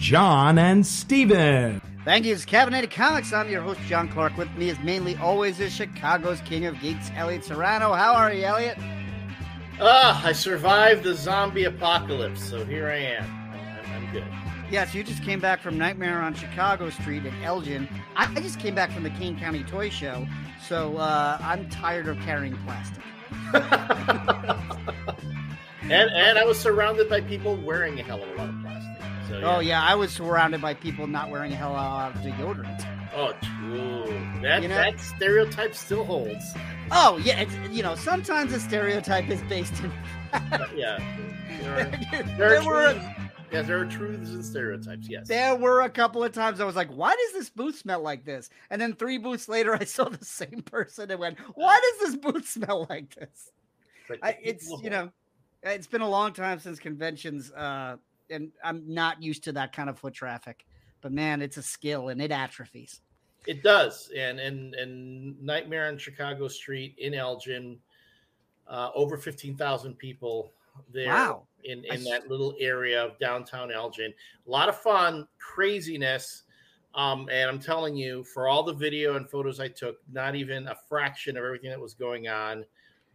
Jon and Steven. Thank you. It's Caffeinated Comics. I'm your host, Jon Clark. With me, as mainly always, is Chicago's King of Geeks, Elliot Serrano. How are you, Elliot? Ah, I survived the zombie apocalypse, so here I am. I'm, I'm good. Yes, you just came back from Nightmare on Chicago Street in Elgin. I, I just came back from the Kane County Toy Show, so uh, I'm tired of carrying plastic. and and I was surrounded by people wearing a hell of a lot of plastic. So, Oh yeah, I was surrounded by people not wearing a hell of of deodorant. Oh, true. That You know- that stereotype still holds. Oh yeah, it's, you know sometimes a stereotype is based in. yeah. There are, there there were truths, yes, there are truths and stereotypes. Yes. there were a couple of times I was like, "Why does this booth smell like this?" And then three booths later, I saw the same person and went, "Why does this booth smell like this?" Like I, it's you know, it's been a long time since conventions, uh, and I'm not used to that kind of foot traffic. But man, it's a skill and it atrophies. It does, and and and Nightmare on Chicago Street in Elgin, uh, over fifteen thousand people there Wow. in in that little area of downtown Elgin. A lot of fun, craziness, um, and I'm telling you, for all the video and photos I took, not even a fraction of everything that was going on.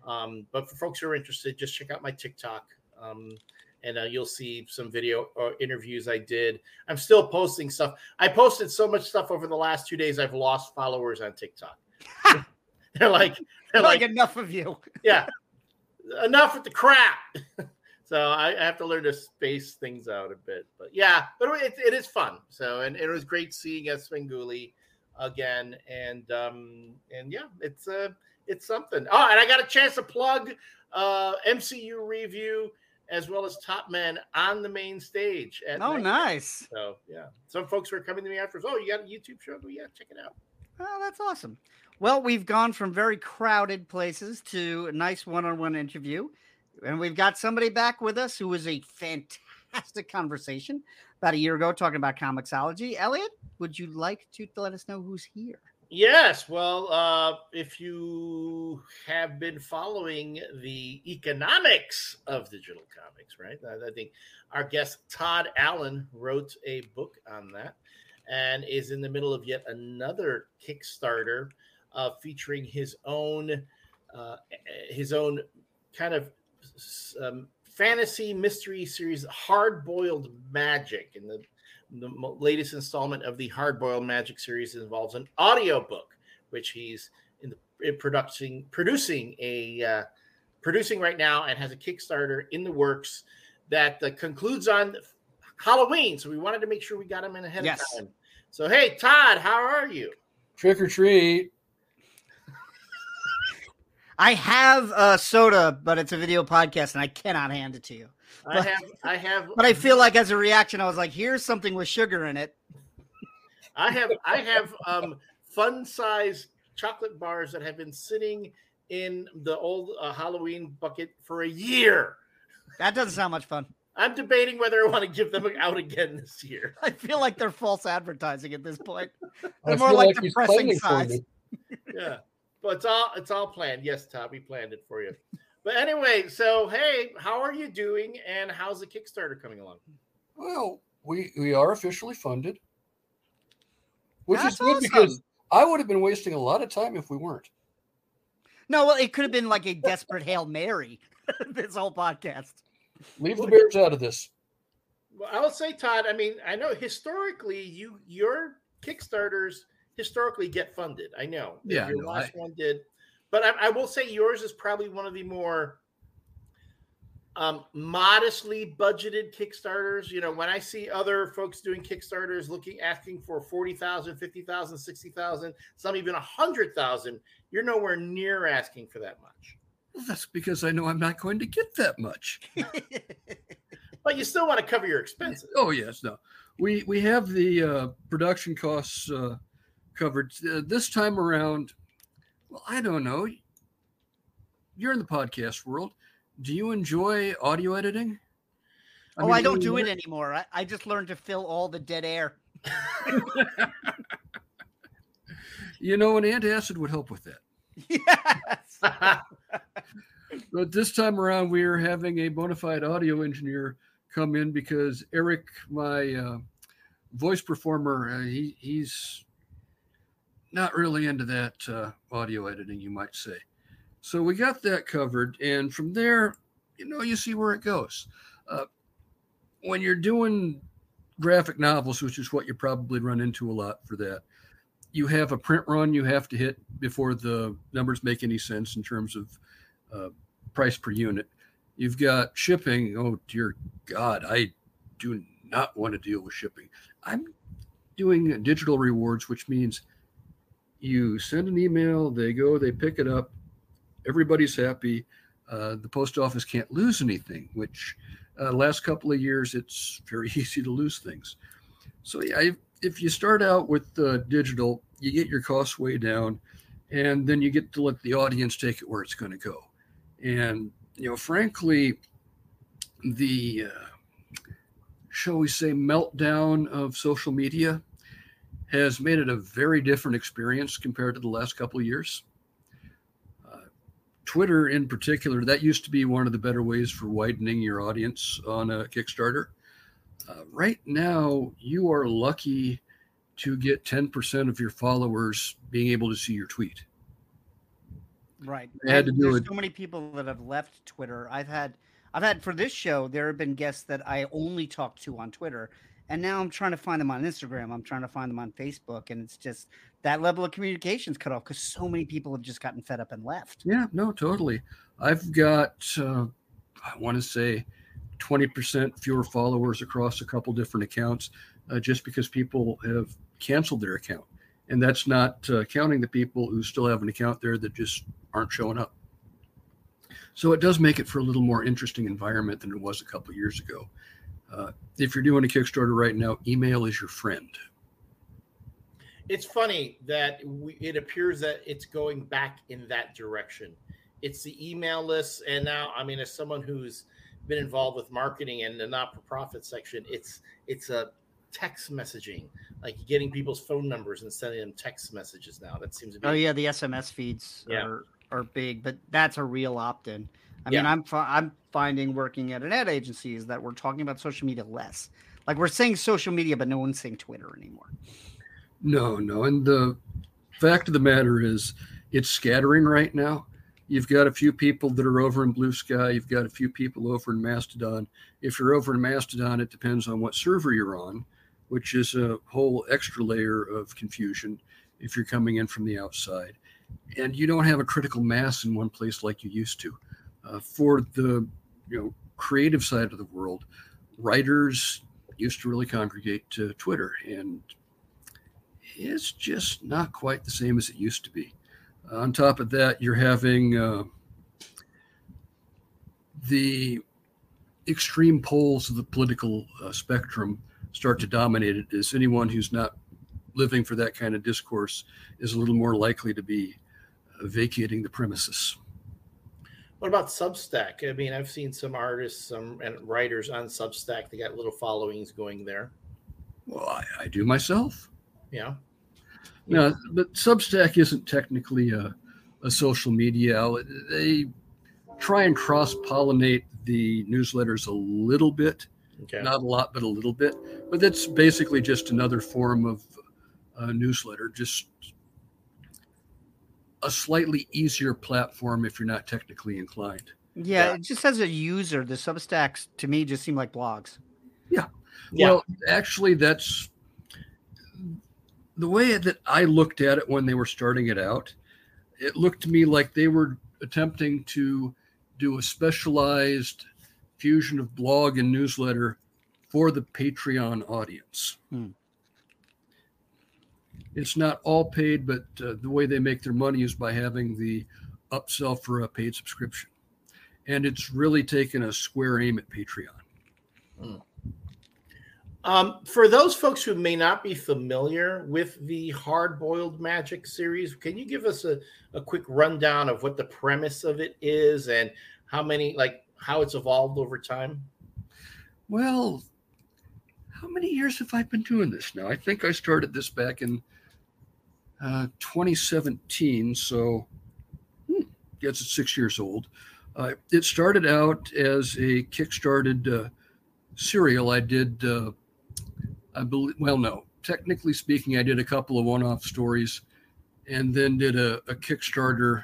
Um, but for folks who are interested, just check out my TikTok. Um, and uh, you'll see some video or interviews I did. I'm still posting stuff. I posted so much stuff over the last two days. I've lost followers on TikTok. they're like, they're like, like, enough of you. yeah, enough with the crap. so I, I have to learn to space things out a bit. But yeah, but it, it is fun. So and it was great seeing. Svengoolie again. And um and yeah, it's uh it's something. Oh, and I got a chance to plug uh MCU review as well as Top Men on the main stage. At Oh, night. nice. So yeah, some folks were coming to me afterwards. Oh, you got a YouTube show? Oh, yeah, check it out. Oh, that's awesome. Well, we've gone from very crowded places to a nice one-on-one interview, and we've got somebody back with us who was a fantastic conversation about a year ago talking about comiXology. Elliot, would you like to let us know who's here? Yes, well, uh, if you have been following the economics of digital comics, right? I, I think our guest Todd Allen wrote a book on that and is in the middle of yet another Kickstarter uh, featuring his own uh, his own kind of um, fantasy mystery series, Hard Boiled Magic, and the the latest installment of the Hardboiled Magic series involves an audiobook, which he's in the in producing producing a uh, producing right now and has a Kickstarter in the works that uh, concludes on Halloween. So we wanted to make sure we got him in ahead Yes. of time. So hey, Todd, how are you? Trick or treat. I have a soda, but it's a video podcast, and I cannot hand it to you. I have I have But I feel like as a reaction, I was like, "Here's something with sugar in it." I have I have um fun size chocolate bars that have been sitting in the old uh, Halloween bucket for a year. That doesn't sound much fun. I'm debating whether I want to give them out again this year. I feel like they're false advertising at this point. They're more feel like depressing planning size. Yeah, but it's all it's all planned. Yes, Todd, we planned it for you. But anyway, so hey, how are you doing? And how's the Kickstarter coming along? Well, we we are officially funded, which That's is good awesome. because I would have been wasting a lot of time if we weren't. No, well, it could have been like a desperate hail mary. this whole podcast. Leave the Bears out of this. Well, I will say, Todd. I mean, I know historically, you your Kickstarters historically get funded. I know. Yeah, your no, last I- one did, but I, I will say yours is probably one of the more um, modestly budgeted Kickstarters. You know, when I see other folks doing Kickstarters looking asking for 40,000, 50,000, 60,000, some even 100,000, you're nowhere near asking for that much. Well, that's because I know I'm not going to get that much. But you still want to cover your expenses. Oh yes, no. we we have the uh, production costs uh, covered uh, this time around. Well, I don't know. You're in the podcast world. Do you enjoy audio editing? oh, I don't do it anymore. I, I just learned to fill all the dead air. You know, an antacid would help with that. yes. But this time around, we are having a bona fide audio engineer come in because Eric, my uh, voice performer, uh, he, he's not really into that uh, audio editing, you might say. So we got that covered. And from there, you know, you see where it goes. Uh, when you're doing graphic novels, which is what you probably run into a lot for that, you have a print run you have to hit before the numbers make any sense in terms of uh, price per unit. You've got shipping. Oh dear God, I do not want to deal with shipping. I'm doing digital rewards, which means you send an email, they go, they pick it up, everybody's happy. Uh, the post office can't lose anything, which uh, last couple of years it's very easy to lose things. So yeah, if you start out with uh, digital, you get your costs way down, and then you get to let the audience take it where it's going to go. And you know, frankly, the uh, shall we say meltdown of social media has made it a very different experience compared to the last couple of years. Uh, Twitter, in particular, that used to be one of the better ways for widening your audience on a Kickstarter. Uh, right now, you are lucky to get 10% of your followers being able to see your tweet. Right. I had to do There's it. so many people that have left Twitter. I've had I've had for this show, there have been guests that I only talked to on Twitter. And now I'm trying to find them on Instagram. I'm trying to find them on Facebook. And it's just that level of communication's cut off because so many people have just gotten fed up and left. Yeah, no, totally. I've got, uh, I want to say, 20% fewer followers across a couple different accounts uh, just because people have canceled their account. And that's not uh, counting the people who still have an account there that just aren't showing up. So it does make it for a little more interesting environment than it was a couple years ago. Uh, if you're doing a Kickstarter right now, email is your friend. It's funny that we, it appears that it's going back in that direction. It's the email list, and now, I mean, as someone who's been involved with marketing and the not-for-profit section, it's it's a text messaging, like getting people's phone numbers and sending them text messages now. That seems to be Oh yeah, the SMS feeds Yeah. are are big, but that's a real opt-in. I mean, I'm fi- I'm finding working at an ad agency is that we're talking about social media less. Like we're saying social media, but no one's saying Twitter anymore. No, no. And the fact of the matter is, it's scattering right now. You've got a few people that are over in Bluesky. You've got a few people over in Mastodon. If you're over in Mastodon, it depends on what server you're on, which is a whole extra layer of confusion if you're coming in from the outside. And you don't have a critical mass in one place like you used to. Uh, for the you know creative side of the world, writers used to really congregate to Twitter, and it's just not quite the same as it used to be. on top of that, you're having uh, the extreme poles of the political uh, spectrum start to dominate it. As anyone who's not living for that kind of discourse is a little more likely to be uh, vacating the premises. What about Substack? I mean, I've seen some artists, some and writers on Substack. They got little followings going there. Well, I, I do myself. Yeah. No, but Substack isn't technically a, a social media outlet. They try and cross pollinate the newsletters a little bit, Okay. not a lot, but a little bit. But that's basically just another form of a newsletter, just a slightly easier platform if you're not technically inclined. Yeah, Yeah. it just as a user, the Substacks to me just seem like blogs. Yeah. Well, actually, that's the way that I looked at it when they were starting it out. It looked to me like they were attempting to do a specialized fusion of blog and newsletter for the Patreon audience. Hmm. It's not all paid, but uh, the way they make their money is by having the upsell for a paid subscription. And it's really taken a square aim at Patreon. Um, for those folks who may not be familiar with the Hard Boiled Magic series, can you give us a, a quick rundown of what the premise of it is and how many, like, how it's evolved over time? Well, how many years have I been doing this now? I think I started this back in uh, 2017, so hmm, guess it's six years old. Uh, it started out as a kickstarted uh, serial. I did, uh, I believe, well, no, technically speaking, I did a couple of one-off stories, and then did a, a Kickstarter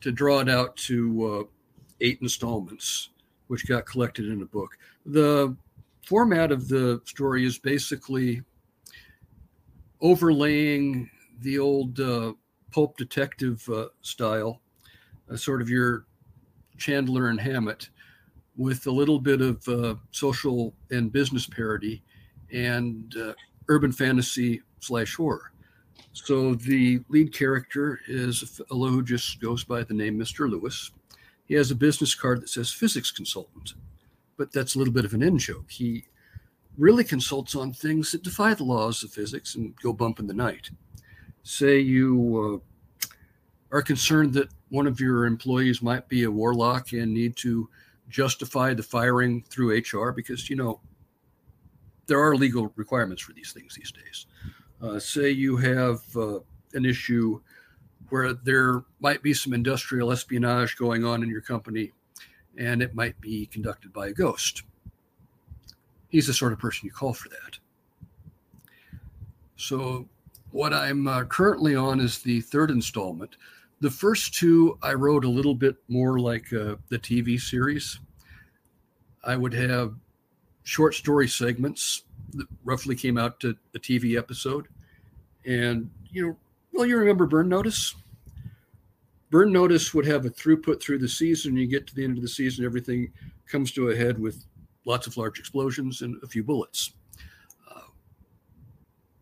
to draw it out to uh, eight installments, which got collected in a book. The format of the story is basically overlaying the old uh, pulp detective uh, style, uh, sort of your Chandler and Hammett, with a little bit of uh, social and business parody and uh, urban fantasy slash horror. So the lead character is a fellow who just goes by the name Mr. Lewis. He has a business card that says physics consultant, but that's a little bit of an in joke. He really consults on things that defy the laws of physics and go bump in the night. Say you uh, are concerned that one of your employees might be a warlock and need to justify the firing through HR because, you know, there are legal requirements for these things these days. Uh, say you have uh, an issue where there might be some industrial espionage going on in your company and it might be conducted by a ghost. He's the sort of person you call for that. So, what I'm uh, currently on is the third installment. The first two I wrote a little bit more like uh, the TV series. I would have short story segments that roughly came out to a TV episode. And, you know, well, you remember Burn Notice? Burn Notice would have a throughput through the season. You get to the end of the season, everything comes to a head with lots of large explosions and a few bullets.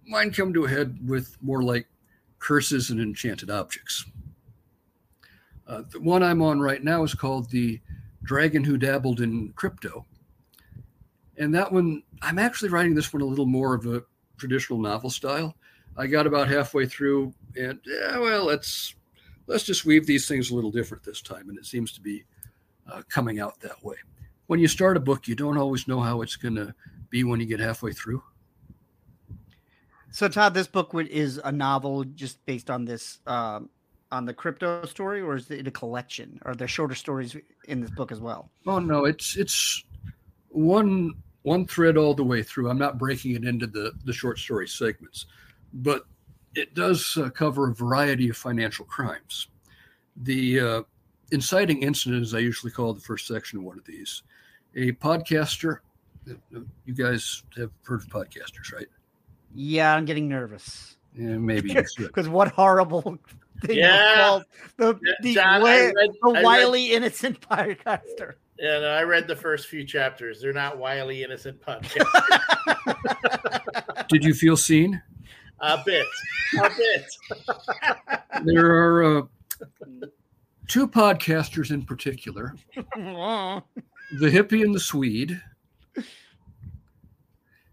Mine come to a head with more like curses and enchanted objects. Uh, the one I'm on right now is called The Dragon Who Dabbled in Crypto. And that one, I'm actually writing this one a little more of a traditional novel style. I got about halfway through, and yeah, well, let's let's just weave these things a little different this time, and it seems to be uh, coming out that way. When you start a book, you don't always know how it's going to be when you get halfway through. So, Todd, this book is a novel just based on this um, on the crypto story, or is it a collection? Are there shorter stories in this book as well? Oh no, it's it's one one thread all the way through. I'm not breaking it into the the short story segments, but it does uh, cover a variety of financial crimes. The uh, inciting incident, as I usually call the first section of one of these, a podcaster. You guys have heard of podcasters, right? Yeah, I'm getting nervous. Yeah, maybe because what horrible thing yeah. the Yeah, the, Jon, I way, read- the I read- wily innocent podcaster. Yeah. And I read the first few chapters. They're not wily innocent podcasts. Did you feel seen? a bit, a bit. There are uh, two podcasters in particular the hippie and the Swede.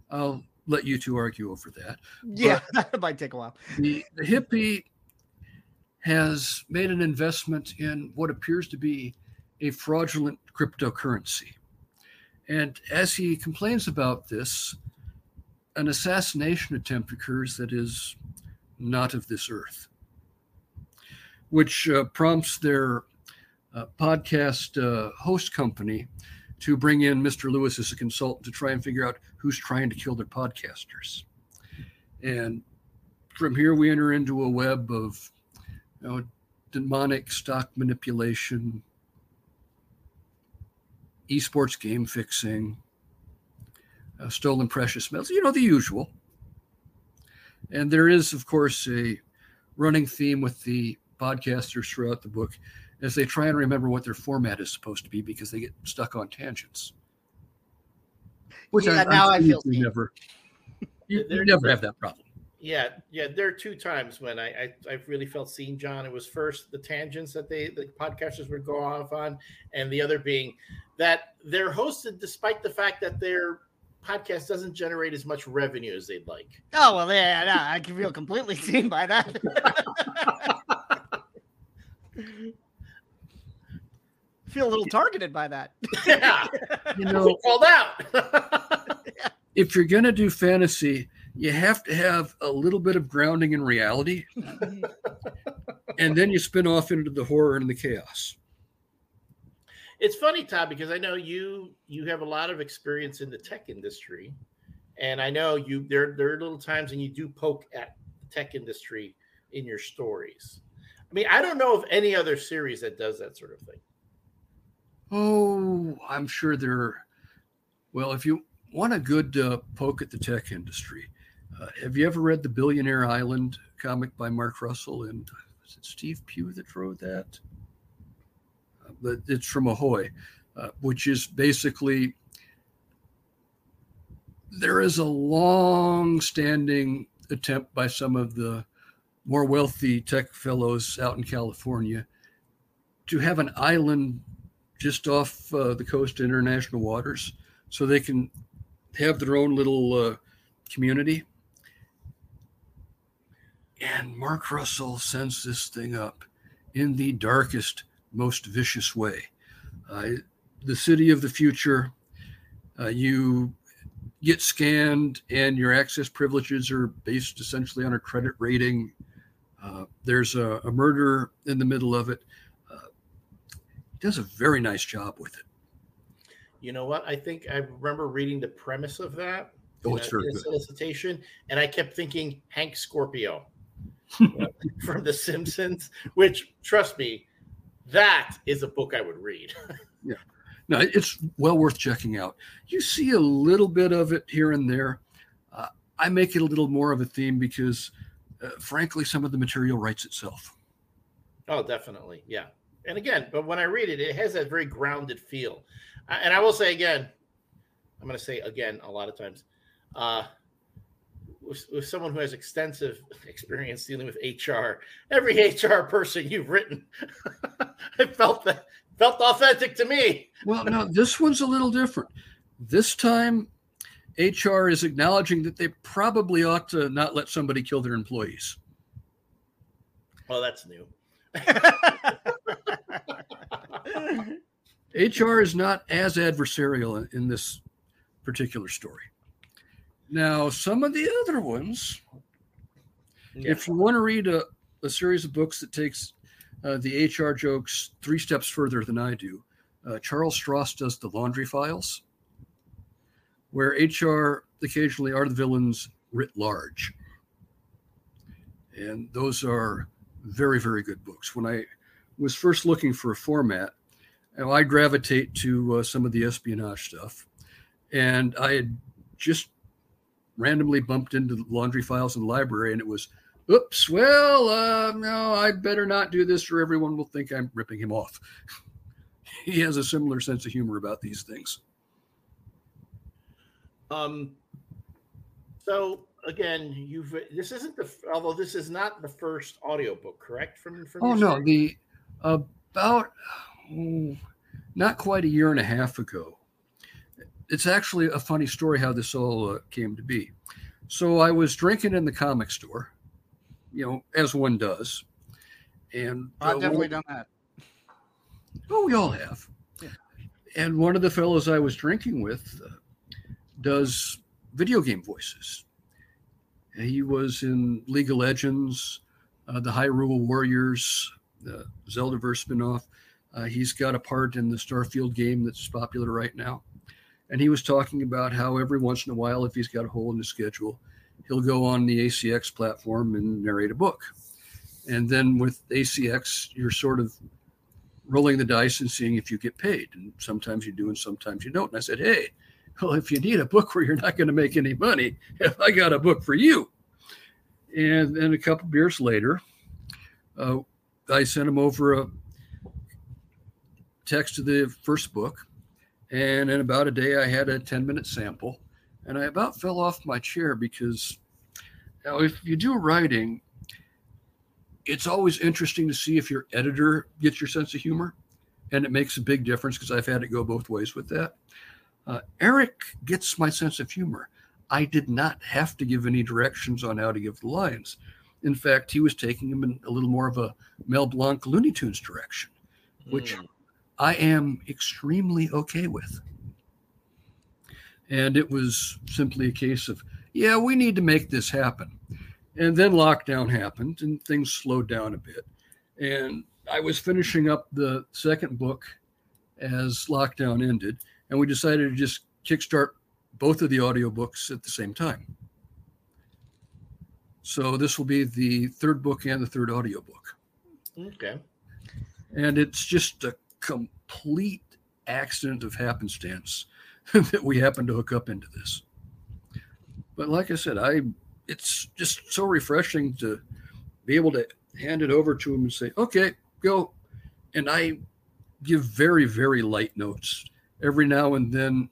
I'll let you two argue over that. yeah, that might take a while. The, the hippie has made an investment in what appears to be a fraudulent cryptocurrency. And as he complains about this, an assassination attempt occurs that is not of this earth, which uh, prompts their uh, podcast uh, host company to bring in Mr. Lewis as a consultant to try and figure out who's trying to kill their podcasters. And from here, we enter into a web of you know, demonic stock manipulation, esports game fixing, uh, stolen precious metals, you know, the usual. And there is, of course, a running theme with the podcasters throughout the book as they try and remember what their format is supposed to be because they get stuck on tangents. Which Yeah, now I feel you never, you, They're- you never have that problem. Yeah, yeah. There are two times when I, I I really felt seen, Jon. It was first the tangents that they the podcasters would go off on, and the other being that they're hosted despite the fact that they're podcast doesn't generate as much revenue as they'd like. Oh well, yeah, no, I can feel completely seen by that. feel a little targeted by that. Yeah, You know, called out. if you're going to do fantasy, you have to have a little bit of grounding in reality, and then you spin off into the horror and the chaos. it's funny, Todd, because I know you you have a lot of experience in the tech industry, and I know you there there are little times when you do poke at the tech industry in your stories. I mean, I don't know of any other series that does that sort of thing. Oh, I'm sure there. Well, if you want a good uh, poke at the tech industry, uh, have you ever read the Billionaire Island comic by Mark Russell and is it Steve Pugh that wrote that? Uh, but it's from Ahoy, uh, which is basically there is a long-standing attempt by some of the more wealthy tech fellows out in California to have an island just off uh, the coast international waters so they can have their own little uh, community. And Mark Russell sends this thing up in the darkest, most vicious way. Uh, the city of the future, uh, you get scanned, and your access privileges are based essentially on a credit rating. Uh, there's a, a murder in the middle of it does a very nice job with it. You know what? I think I remember reading the premise of that. Oh, it's a- very good. solicitation, and I kept thinking Hank Scorpio from The Simpsons. Which, trust me, that is a book I would read. Yeah, no, it's well worth checking out. You see a little bit of it here and there. Uh, I make it a little more of a theme because, uh, frankly, some of the material writes itself. Oh, definitely. Yeah. And again, but when I read it, it has that very grounded feel. Uh, And I will say again, I'm going to say again a lot of times, uh, with, with someone who has extensive experience dealing with HR, every HR person you've written, it felt that felt authentic to me. Well, no, this one's a little different. This time, HR is acknowledging that they probably ought to not let somebody kill their employees. Well, that's new. HR is not as adversarial in, this particular story. Now, some of the other ones, if you want to read a, a series of books that takes uh, the HR jokes three steps further than I do, uh, Charles Stross does the Laundry Files, where HR occasionally are the villains writ large. And those are very, very good books. When I was first looking for a format, and I gravitate to uh, some of the espionage stuff. And I had just randomly bumped into the laundry files in the library, and it was, oops, well, uh, no, I better not do this, or everyone will think I'm ripping him off. he has a similar sense of humor about these things. Um. So again, you've this isn't the although this is not the first audiobook, correct? From from Oh no, series? the about oh, not quite a year and a half ago. It's actually a funny story how this all uh, came to be. So I was drinking in the comic store, you know, as one does, and I've uh, definitely done that. Oh, we all have. Yeah. And one of the fellows I was drinking with uh, does video game voices. He was in League of Legends, uh, the Hyrule Warriors, the Zeldaverse spinoff. Uh, he's got a part in the Starfield game that's popular right now. And he was talking about how every once in a while, if he's got a hole in his schedule, he'll go on the ACX platform and narrate a book. And then with ACX, you're sort of rolling the dice and seeing if you get paid. And sometimes you do, and sometimes you don't. And I said, Hey, well, if you need a book where you're not going to make any money, I got a book for you. And then a couple beers later, uh, I sent him over a text of the first book. And in about a day, I had a 10 minute sample. And I about fell off my chair because now, if you do writing, it's always interesting to see if your editor gets your sense of humor. And it makes a big difference because I've had it go both ways with that. Uh, Eric gets my sense of humor. I did not have to give any directions on how to give the lines. In fact, he was taking him in a little more of a Mel Blanc Looney Tunes direction, which Mm. I am extremely okay with. And it was simply a case of, yeah, we need to make this happen. And then lockdown happened and things slowed down a bit. And I was finishing up the second book as lockdown ended, and we decided to just kickstart both of the audiobooks at the same time. So this will be the third book and the third audiobook. Okay. And it's just a complete accident of happenstance that we happen to hook up into this. But like I said, I it's just so refreshing to be able to hand it over to him and say, "Okay, go." And I give very very light notes. Every now and then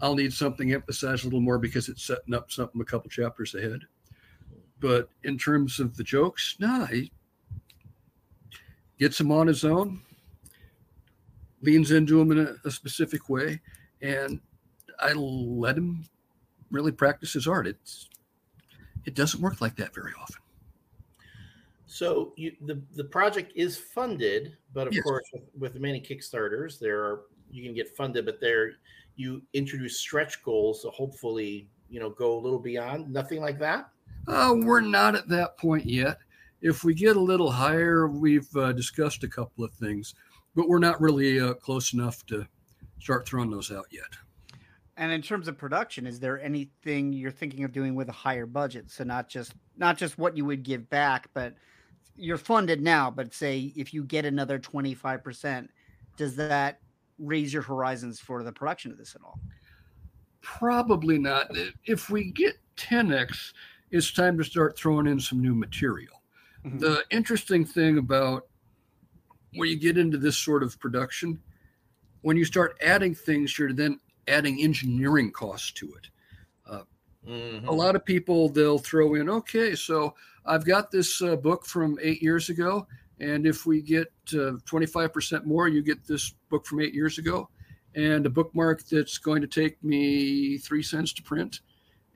I'll need something emphasized a little more because it's setting up something a couple chapters ahead. But in terms of the jokes, nah, he gets him on his own, leans into him in a, a specific way, and I let him really practice his art. It's it doesn't work like that very often. So you, the the project is funded, but of Yes. course, with, with many Kickstarters, there are you can get funded, but there you introduce stretch goals to hopefully you know go a little beyond. Nothing like that. Uh, we're not at that point yet. If we get a little higher, we've uh, discussed a couple of things, but we're not really uh, close enough to start throwing those out yet. And in terms of production, is there anything you're thinking of doing with a higher budget? So not just not just what you would give back, but you're funded now. But say if you get another twenty five percent, does that raise your horizons for the production of this at all? Probably not. If we get 10x, it's time to start throwing in some new material. Mhm. The interesting thing about when you get into this sort of production, when you start adding things, you're then adding engineering costs to it. Mhm. A lot of people they'll throw in, okay, so I've got this uh, book from eight years ago, and if we get uh, 25% more, you get this book from eight years ago, and a bookmark that's going to take me three cents to print,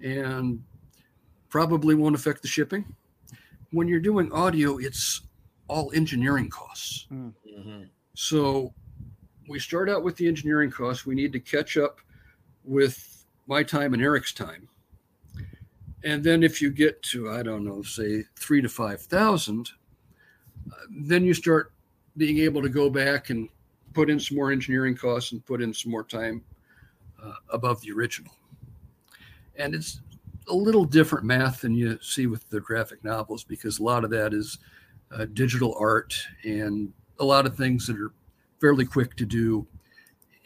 and probably won't affect the shipping. When you're doing audio, it's all engineering costs. Mhm. So we start out with the engineering costs. We need to catch up with my time and Eric's time. And then if you get to, I don't know, say three to 5,000, uh, then you start being able to go back and put in some more engineering costs and put in some more time uh, above the original. And it's a little different math than you see with the graphic novels because a lot of that is uh, digital art and a lot of things that are fairly quick to do.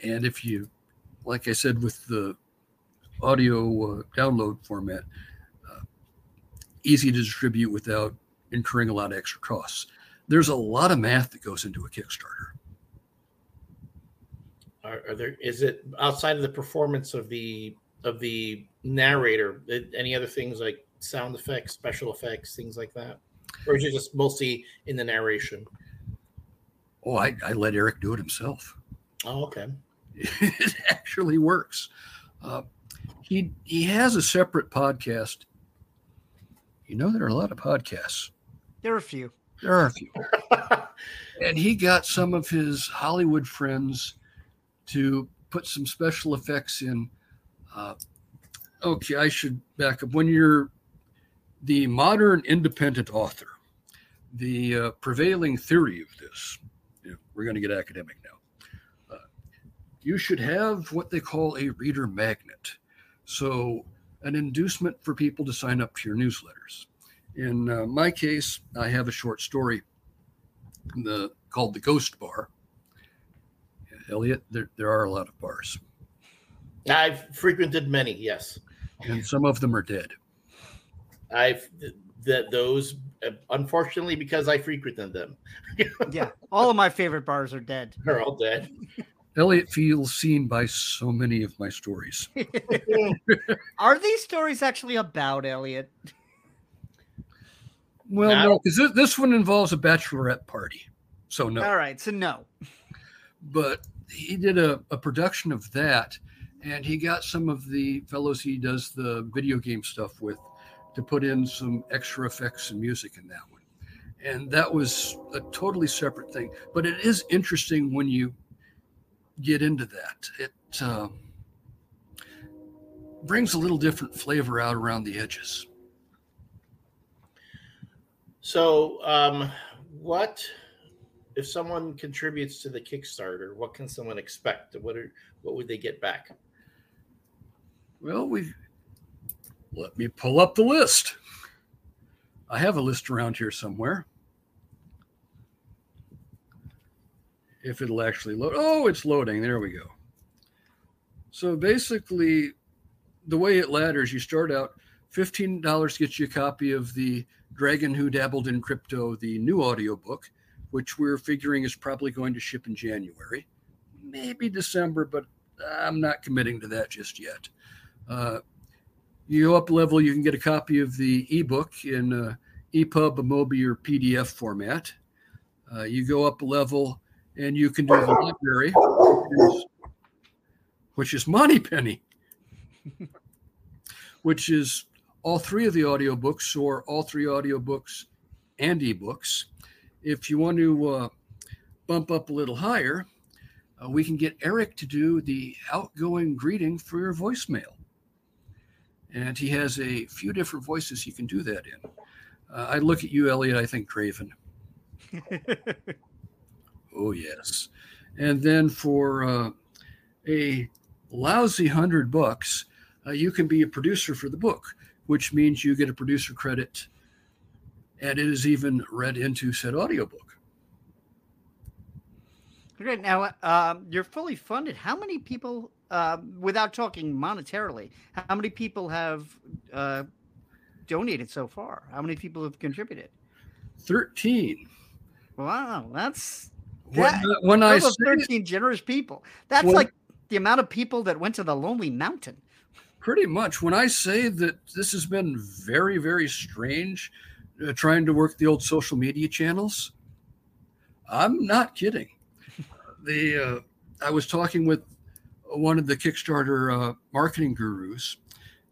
And if you, like I said, with the audio uh, download format, uh, easy to distribute without incurring a lot of extra costs. There's a lot of math that goes into a Kickstarter. Are, are there? Is it outside of the performance of the of the narrator? Any other things like sound effects, special effects, things like that, or is it just mostly in the narration? Oh, I, I let Eric do it himself. Oh, okay. it actually works. Uh, he he has a separate podcast. You know, there are a lot of podcasts. There are a few. There are a few. and he got some of his Hollywood friends to put some special effects in. Uh, okay, I should back up. When you're the modern independent author, the uh, prevailing theory of this, you know, we're going to get academic now. Uh, you should have what they call a reader magnet. So, an inducement for people to sign up to your newsletters. In uh, my case, I have a short story the, called The Ghost Bar. Elliot, there, there are a lot of bars, I've frequented many. Yes, and some of them are dead. I've that those uh, unfortunately because I frequented them, Yeah, all of my favorite bars are dead. they're all dead. Elliot feels seen by so many of my stories. Are these stories actually about Elliot? Well, no, because this, this one involves a bachelorette party. So, no. All right, so no. but he did a, a production of that and he got some of the fellows he does the video game stuff with to put in some extra effects and music in that one. And that was a totally separate thing. But it is interesting when you get into that. It uh, brings a little different flavor out around the edges. So, um, what if someone contributes to the Kickstarter? What can someone expect? What are what would they get back? Well, we let me pull up the list. I have a list around here somewhere. If it'll actually load. Oh, it's loading. There we go. So basically, the way it ladders, you start out $15 gets you a copy of the Dragon Who Dabbled in Crypto, the new audiobook, which we're figuring is probably going to ship in January, maybe December, but I'm not committing to that just yet. Uh, you go up level, you can get a copy of the ebook in uh, EPUB, a MOBI, or PDF format. Uh, you go up level, and you can do the library, which is, which is Moneypenny, which is all three of the audiobooks or all three audiobooks and ebooks. If you want to uh, bump up a little higher, uh, we can get Eric to do the outgoing greeting for your voicemail. And he has a few different voices he can do that in. Uh, I look at you, Elliot, I think Craven. oh, yes. And then for uh, a lousy hundred bucks, uh, you can be a producer for the book, which means you get a producer credit and it is even read into said audiobook. Great. Now, um, you're fully funded. How many people, uh, without talking monetarily, how many people have uh, donated so far? How many people have contributed? 13. Wow, that's When, that, when I are say, 13 generous people. That's When- like the amount of people that went to the Lonely Mountain. pretty much, when I say that this has been very, very strange uh, trying to work the old social media channels, I'm not kidding. The uh, I was talking with one of the Kickstarter uh, marketing gurus,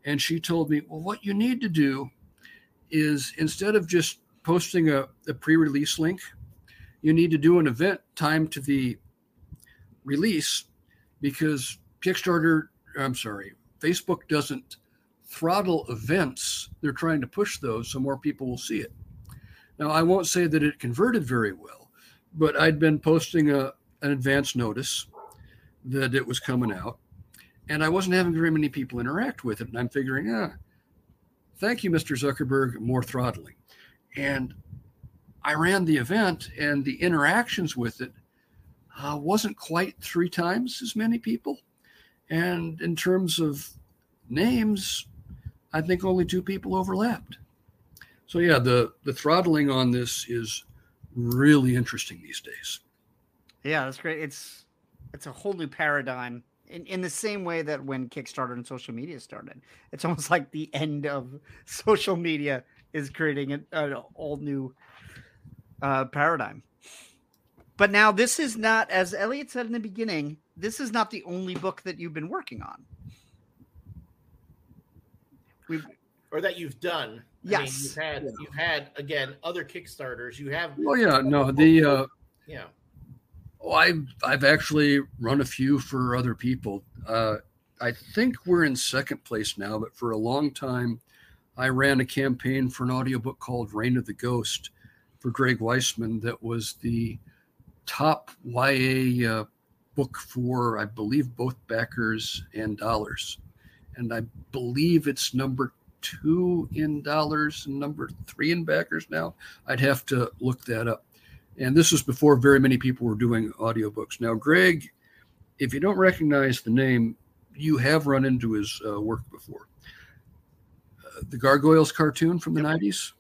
and she told me, well, what you need to do is instead of just posting a, a pre-release link, you need to do an event timed to the release because Kickstarter, I'm sorry, Facebook doesn't throttle events. They're trying to push those so more people will see it. Now, I won't say that it converted very well, but I'd been posting a, an advance notice that it was coming out, and I wasn't having very many people interact with it. And I'm figuring, ah, thank you, Mr. Zuckerberg, more throttling. And I ran the event, and the interactions with it uh, wasn't quite three times as many people. And in terms of names, I think only two people overlapped. So yeah, the the throttling on this is really interesting these days. Yeah, that's great. It's it's a whole new paradigm in, in the same way that when Kickstarter and social media started. It's almost like the end of social media is creating an, an all new uh, paradigm. But now this is not, as Elliot said in the beginning, this is not the only book that you've been working on. We've Or that you've done. I Yes. mean, you've had you've had again other Kickstarters. You have Oh yeah, no, the uh, yeah. Oh, I've I've actually run a few for other people. Uh, I think we're in second place now, but for a long time, I ran a campaign for an audiobook called Rain of the Ghost for Greg Weisman that was the top YA uh, book for, I believe, both backers and dollars. And I believe it's number two in dollars and number three in backers now. I'd have to look that up. And this was before very many people were doing audiobooks. Now, Greg, if you don't recognize the name, you have run into his uh, work before. Uh, the Gargoyles cartoon from the 90s.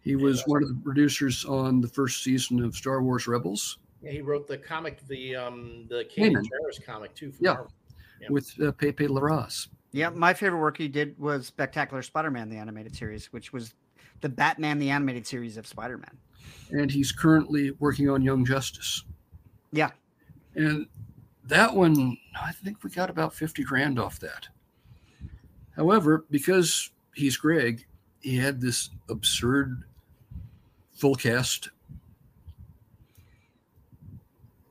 He was one of the producers on the first season of Star Wars Rebels Yeah, he wrote the comic, the um the Kanan. Kanan Jarrus comic too. From Yeah. Yeah. with uh, Pepe Larraz. yeah, my favorite work he did was Spectacular Spider-Man the animated series, which was the Batman the animated series of Spider-Man. And he's currently working on Young Justice. Yeah. And that one, I think we got about 50 grand off that. However, because he's Greg, he had this absurd full cast.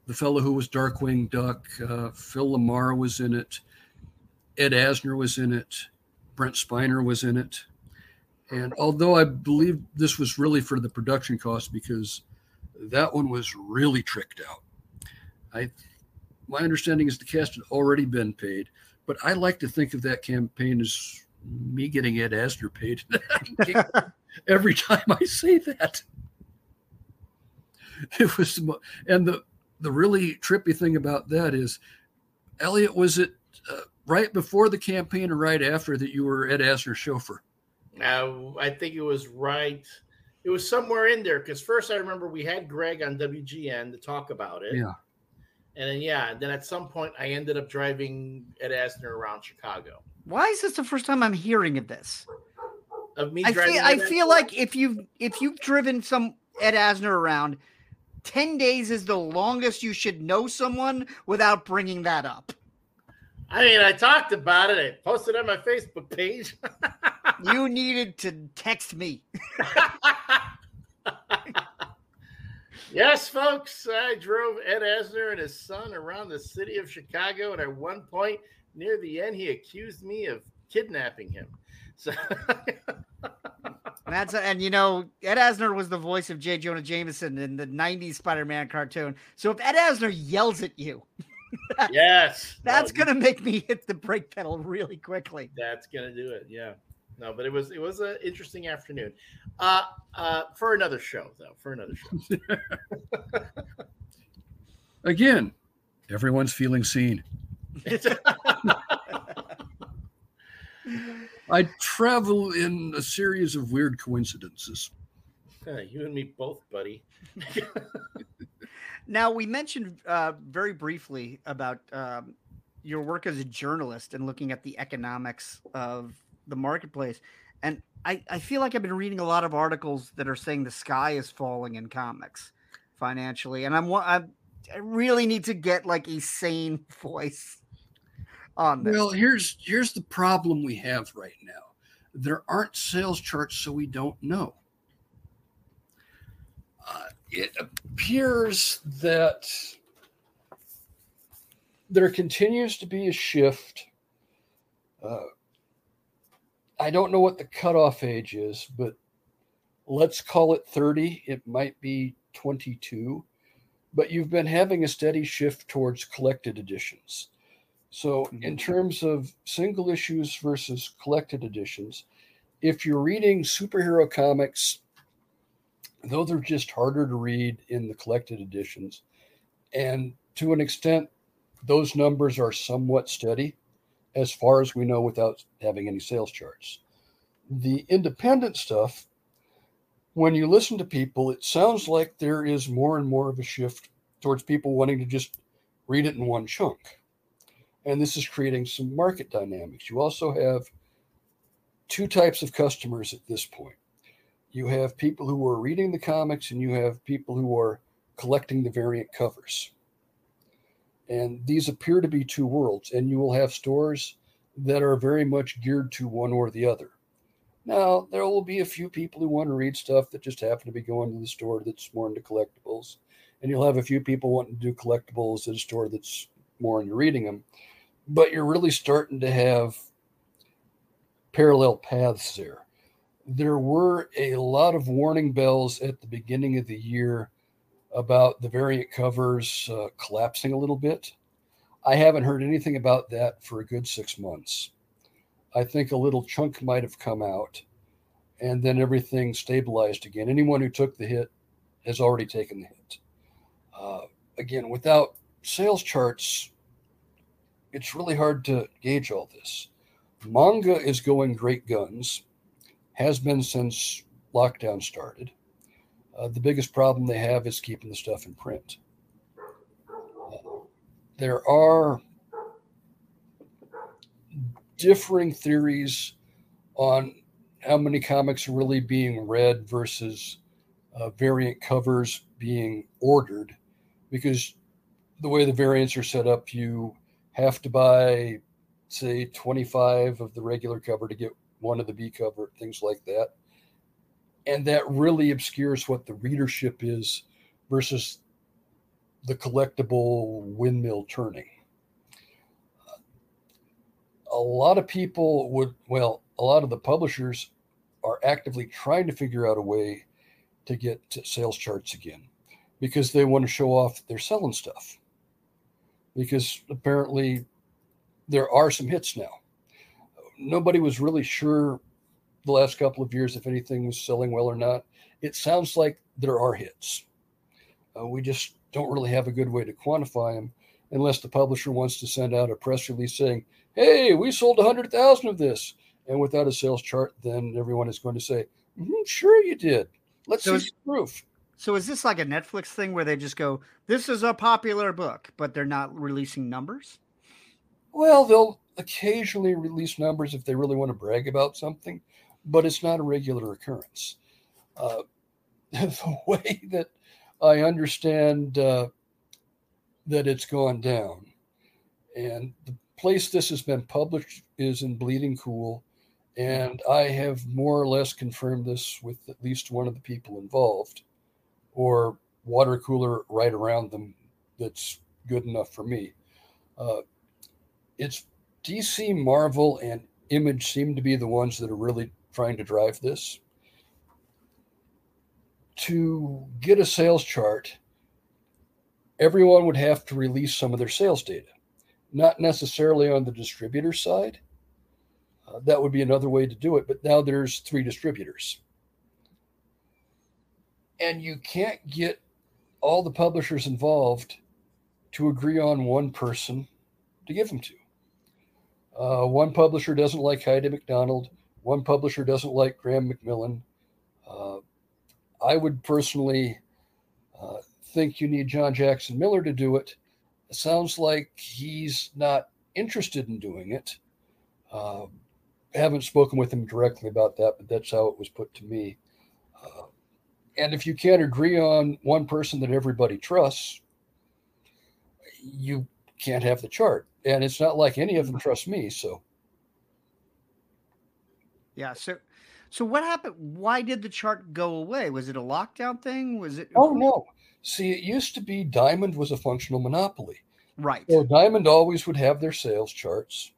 The fellow who was Darkwing Duck, uh, Phil LaMarr was in it, Ed Asner was in it, Brent Spiner was in it. And although I believe this was really for the production cost because that one was really tricked out. I my understanding is the cast had already been paid, but I like to think of that campaign as me getting Ed Asner paid every time I say that. It was, and the the really trippy thing about that is, Elliot, was it uh, right before the campaign or right after that you were Ed Asner's chauffeur? Now, I think it was right. It was somewhere in there because first I remember we had Greg on WGN to talk about it. Yeah. And then yeah, then at some point I ended up driving Ed Asner around Chicago. Why is this the first time I'm hearing of this? Of me I feel I feel like if you've if you've driven some Ed Asner around, ten days is the longest you should know someone without bringing that up. I mean, I talked about it. I posted on my Facebook page. You needed to text me. yes, folks, I drove Ed Asner and his son around the city of Chicago, and at one point near the end, he accused me of kidnapping him. So That's and you know Ed Asner was the voice of J. Jonah Jameson in the '90s Spider-Man cartoon. So if Ed Asner yells at you, yes, that's no, gonna make me hit the brake pedal really quickly. That's gonna do it. Yeah. No, but it was it was an interesting afternoon. Uh, uh, for another show though. For another show. Again, everyone's feeling seen. I travel in a series of weird coincidences. Uh, you and me both, buddy. Now we mentioned uh, very briefly about um, your work as a journalist and looking at the economics of the marketplace, and I, I feel like I've been reading a lot of articles that are saying the sky is falling in comics financially, and I'm I, I really need to get like a sane voice on this. Well, here's here's the problem we have right now. There aren't sales charts, so we don't know. Uh, it appears that there continues to be a shift. Uh, I don't know what the cutoff age is, but let's call it 30. It might be 22. But you've been having a steady shift towards collected editions. So, mm-hmm. in terms of single issues versus collected editions, if you're reading superhero comics, though they're just harder to read in the collected editions, and to an extent, those numbers are somewhat steady as far as we know without having any sales charts. The independent stuff, when you listen to people, it sounds like there is more and more of a shift towards people wanting to just read it in one chunk and this is creating some market dynamics. You also have two types of customers at this point. You have people who are reading the comics, and you have people who are collecting the variant covers. And these appear to be two worlds, and you will have stores that are very much geared to one or the other. Now, there will be a few people who want to read stuff that just happen to be going to the store that's more into collectibles. And you'll have a few people wanting to do collectibles at a store that's more into reading them but you're really starting to have parallel paths there. There were a lot of warning bells at the beginning of the year about the variant covers uh, collapsing a little bit. I haven't heard anything about that for a good six months. I think a little chunk might have come out and then everything stabilized again. Anyone who took the hit has already taken the hit. Uh, again, without sales charts, it's really hard to gauge all this. Manga is going great guns, has been since lockdown started. Uh, the biggest problem they have is keeping the stuff in print. There are differing theories on how many comics are really being read versus uh, variant covers being ordered because the way the variants are set up, you have to buy, say, 25 of the regular cover to get one of the B cover, things like that. And that really obscures what the readership is versus the collectible windmill turning. A lot of people would, well, a lot of the publishers are actively trying to figure out a way to get to sales charts again because they want to show off they're selling stuff. Because apparently there are some hits now. Nobody was really sure the last couple of years if anything was selling well or not. It sounds like there are hits. Uh, we just don't really have a good way to quantify them unless the publisher wants to send out a press release saying, hey, we sold 100,000 of this. And without a sales chart, then everyone is going to say, mm-hmm, sure you did. Let's so see proof. So is this like a Netflix thing where they just go, this is a popular book, but they're not releasing numbers? Well, they'll occasionally release numbers if they really want to brag about something, but it's not a regular occurrence. Uh, the way that I understand uh, that it's gone down, and the place this has been published is in Bleeding Cool, and I have more or less confirmed this with at least one of the people involved, or water cooler right around them that's good enough for me. Uh, it's DC, Marvel, and Image seem to be the ones that are really trying to drive this. To get a sales chart, everyone would have to release some of their sales data, not necessarily on the distributor side uh, that would be another way to do it. But now there's three distributors. And you can't get all the publishers involved to agree on one person to give them to. Uh, one publisher doesn't like Heidi MacDonald. One publisher doesn't like Graham McMillan. Uh, I would personally uh, think you need John Jackson Miller to do it. It sounds like he's not interested in doing it. Um, haven't spoken with him directly about that, but that's how it was put to me. Uh, and if you can't agree on one person that everybody trusts, you can't have the chart. And it's not like any of them trust me. So, yeah. So, so what happened? Why did the chart go away? Was it a lockdown thing? Was it? Oh no. See, it used to be Diamond was a functional monopoly. Right. So Diamond always would have their sales charts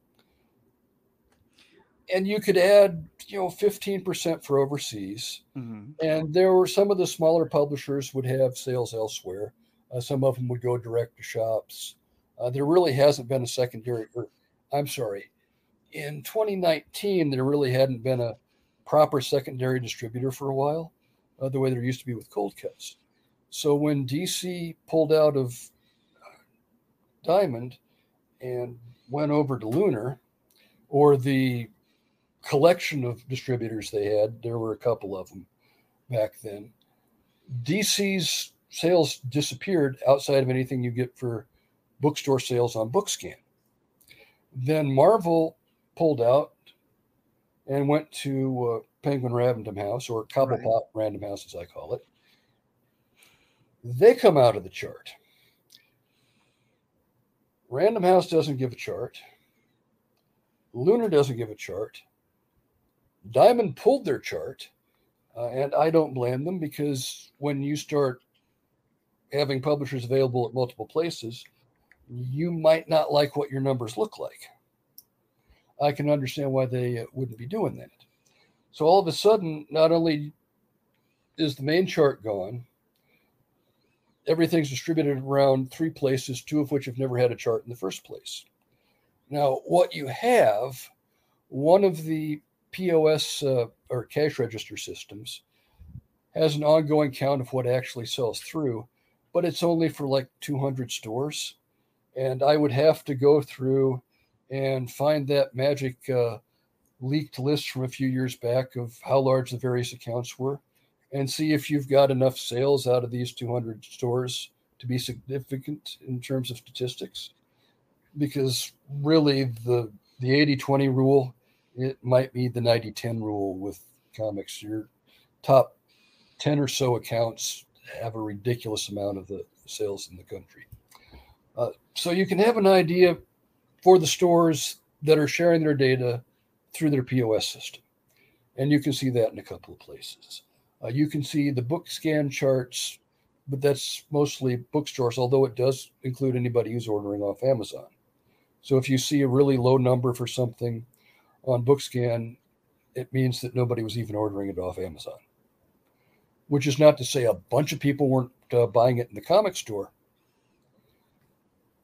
and you could add you know 15% for overseas mm-hmm. and there were some of the smaller publishers would have sales elsewhere uh, some of them would go direct to shops uh, there really hasn't been a secondary or i'm sorry in 2019 there really hadn't been a proper secondary distributor for a while uh, the way there used to be with cold cuts so when dc pulled out of uh, diamond and went over to lunar or the collection of distributors they had. There were a couple of them back then. DC's sales disappeared outside of anything you get for bookstore sales on Bookscan. Then Marvel pulled out and went to uh, Penguin Random House or Cobblepot right. Random House, as I call it. They come out of the chart. Random House doesn't give a chart. Lunar doesn't give a chart. Diamond pulled their chart, uh, and I don't blame them because when you start having publishers available at multiple places, you might not like what your numbers look like. I can understand why they uh, wouldn't be doing that. So all of a sudden, not only is the main chart gone, everything's distributed around three places, two of which have never had a chart in the first place. Now, what you have, one of the POS uh, or cash register systems has an ongoing count of what actually sells through, but it's only for like 200 stores. And I would have to go through and find that magic uh, leaked list from a few years back of how large the various accounts were and see if you've got enough sales out of these 200 stores to be significant in terms of statistics. Because really, the the 80 20 rule it might be the 90 10 rule with comics. Your top 10 or so accounts have a ridiculous amount of the sales in the country. Uh, so you can have an idea for the stores that are sharing their data through their POS system. And you can see that in a couple of places. Uh, you can see the BookScan charts, but that's mostly bookstores, although it does include anybody who's ordering off Amazon. So if you see a really low number for something on BookScan, it means that nobody was even ordering it off Amazon. Which is not to say a bunch of people weren't uh, buying it in the comic store,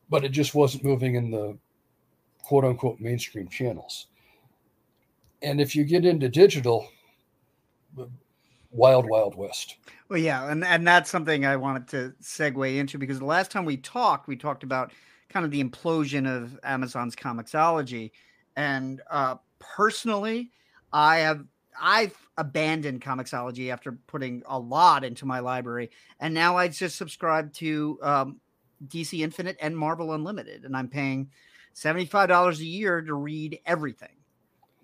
but it just wasn't moving in the quote unquote mainstream channels. And if you get into digital, wild, wild west. Well, yeah, and, and that's something I wanted to segue into because the last time we talked, we talked about kind of the implosion of Amazon's comiXology. And uh, personally, I have I've abandoned comiXology after putting a lot into my library, and now I just subscribe to um, DC Infinite and Marvel Unlimited, and I'm paying seventy five dollars a year to read everything.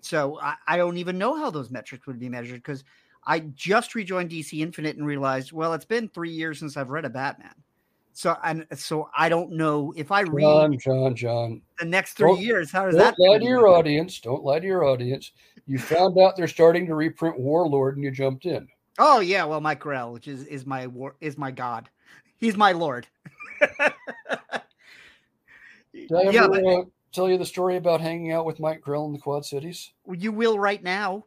So I, I don't even know how those metrics would be measured because I just rejoined DC Infinite and realized, well, it's been three years since I've read a Batman. So and so I don't know if I read John, John, John. the next 3 Don't- years. How does Don't that? lie to your audience. Don't lie to your audience. You found out they're starting to reprint Warlord and you jumped in. Oh yeah, well, Mike Grell, which is is my war, is my god. He's my lord. Did I ever yeah, but uh, tell you the story about hanging out with Mike Grell in the Quad Cities? you will right now.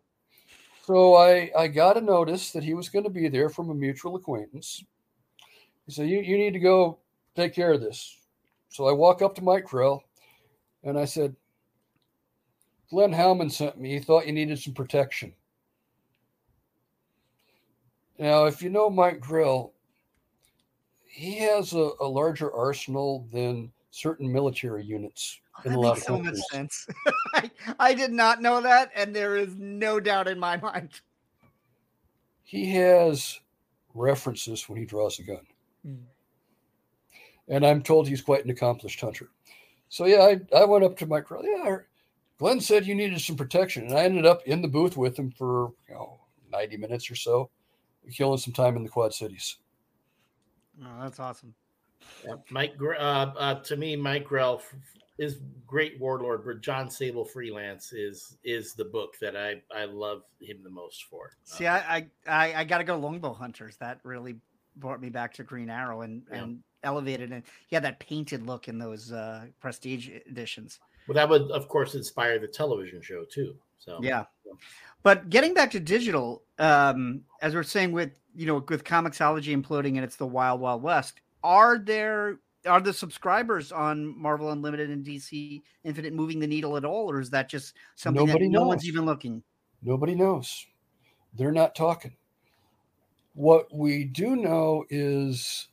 So I, I got a notice that he was going to be there from a mutual acquaintance. He said, you, you need to go take care of this. So I walk up to Mike Grell and I said, Glenn Howman sent me. He thought you needed some protection. Now, if you know Mike Grell, he has a, a larger arsenal than certain military units in That a lot makes of so much sense. I, I did not know that, and there is no doubt in my mind. he has references when he draws a gun. Mm. And I'm told he's quite an accomplished hunter. So yeah, I, I went up to my Crowley. Yeah, Glenn said you needed some protection, and I ended up in the booth with him for you know 90 minutes or so, killing some time in the Quad Cities. Oh, that's awesome. Mike, uh, uh, to me, Mike Grell is great warlord. But Jon Sable Freelance is is the book that I I love him the most for. See, Uh, I I, I, got to go Longbow Hunters. That really brought me back to Green Arrow and Yeah. and elevated and yeah, that painted look in those uh prestige editions. well, that would of course inspire the television show too. So Yeah. But getting back to digital, um, as we're saying with you know with comiXology imploding and it's the wild wild west, are there are the subscribers on Marvel Unlimited and DC Infinite moving the needle at all, or is that just something Nobody that no one's even looking? Nobody knows. They're not talking. What we do know is,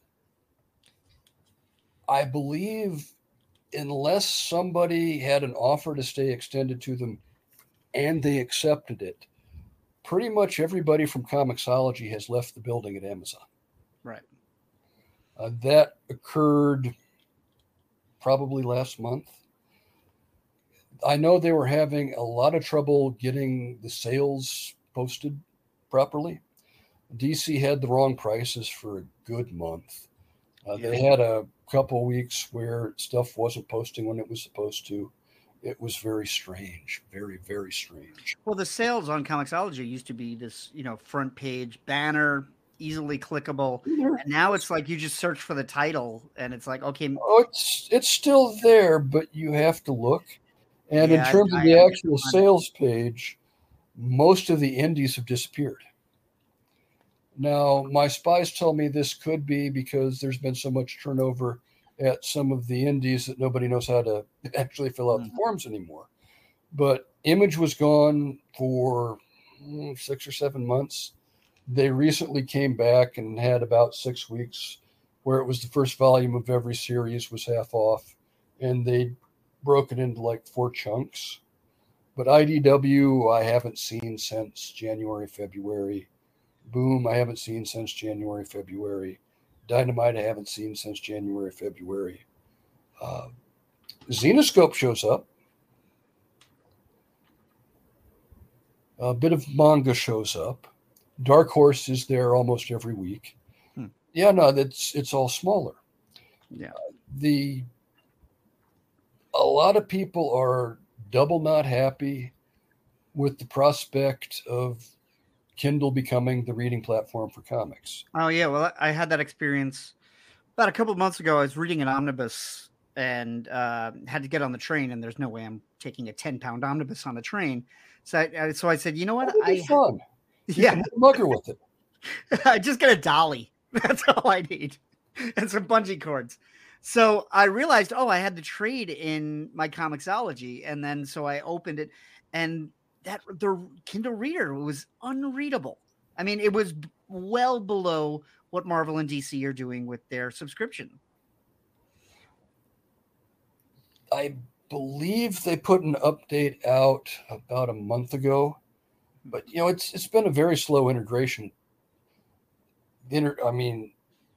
I believe, unless somebody had an offer to stay extended to them and they accepted it, pretty much everybody from comiXology has left the building at Amazon. Right. Uh, that occurred probably last month. I know they were having a lot of trouble getting the sales posted properly. DC had the wrong prices for a good month. Uh, They had a couple weeks where stuff wasn't posting when it was supposed to. It was very strange, very, very strange. Well, the sales on comiXology used to be this, you know, front page banner, easily clickable. And now it's like you just search for the title and it's like, okay, Oh, it's it's still there, but you have to look. And Yeah, in terms I of the actual sales page, most of the indies have disappeared. Now, my spies tell me this could be because there's been so much turnover at some of the indies that nobody knows how to actually fill out the Mhm. forms anymore. But Image was gone for mm, six or seven months. They recently came back and had about six weeks where it was the first volume of every series was half off, and they broke it into like four chunks. But IDW, I haven't seen since January, February. Boom, I haven't seen since January, February. Dynamite, I haven't seen since January, February. Uh, Zenescope shows up. A bit of manga shows up. Dark Horse is there almost every week. Hmm. Yeah, no, that's it's all smaller. Yeah. The a lot of people are double not happy with the prospect of Kindle becoming the reading platform for comics. Oh yeah, well I had that experience about a couple of months ago. I was reading an omnibus and uh, had to get on the train, and there's no way I'm taking a 10 pound omnibus on the train. So I, so I said, you know what? I fun. You yeah, mugger with it. I just get a dolly. That's all I need, and some bungee cords. So I realized, oh, I had the trade in my comiXology, and then so I opened it, and that the Kindle Reader was unreadable. I mean, it was well below what Marvel and DC are doing with their subscription. I believe they put an update out about a month ago, but you know it's it's been a very slow integration. Inter, I mean,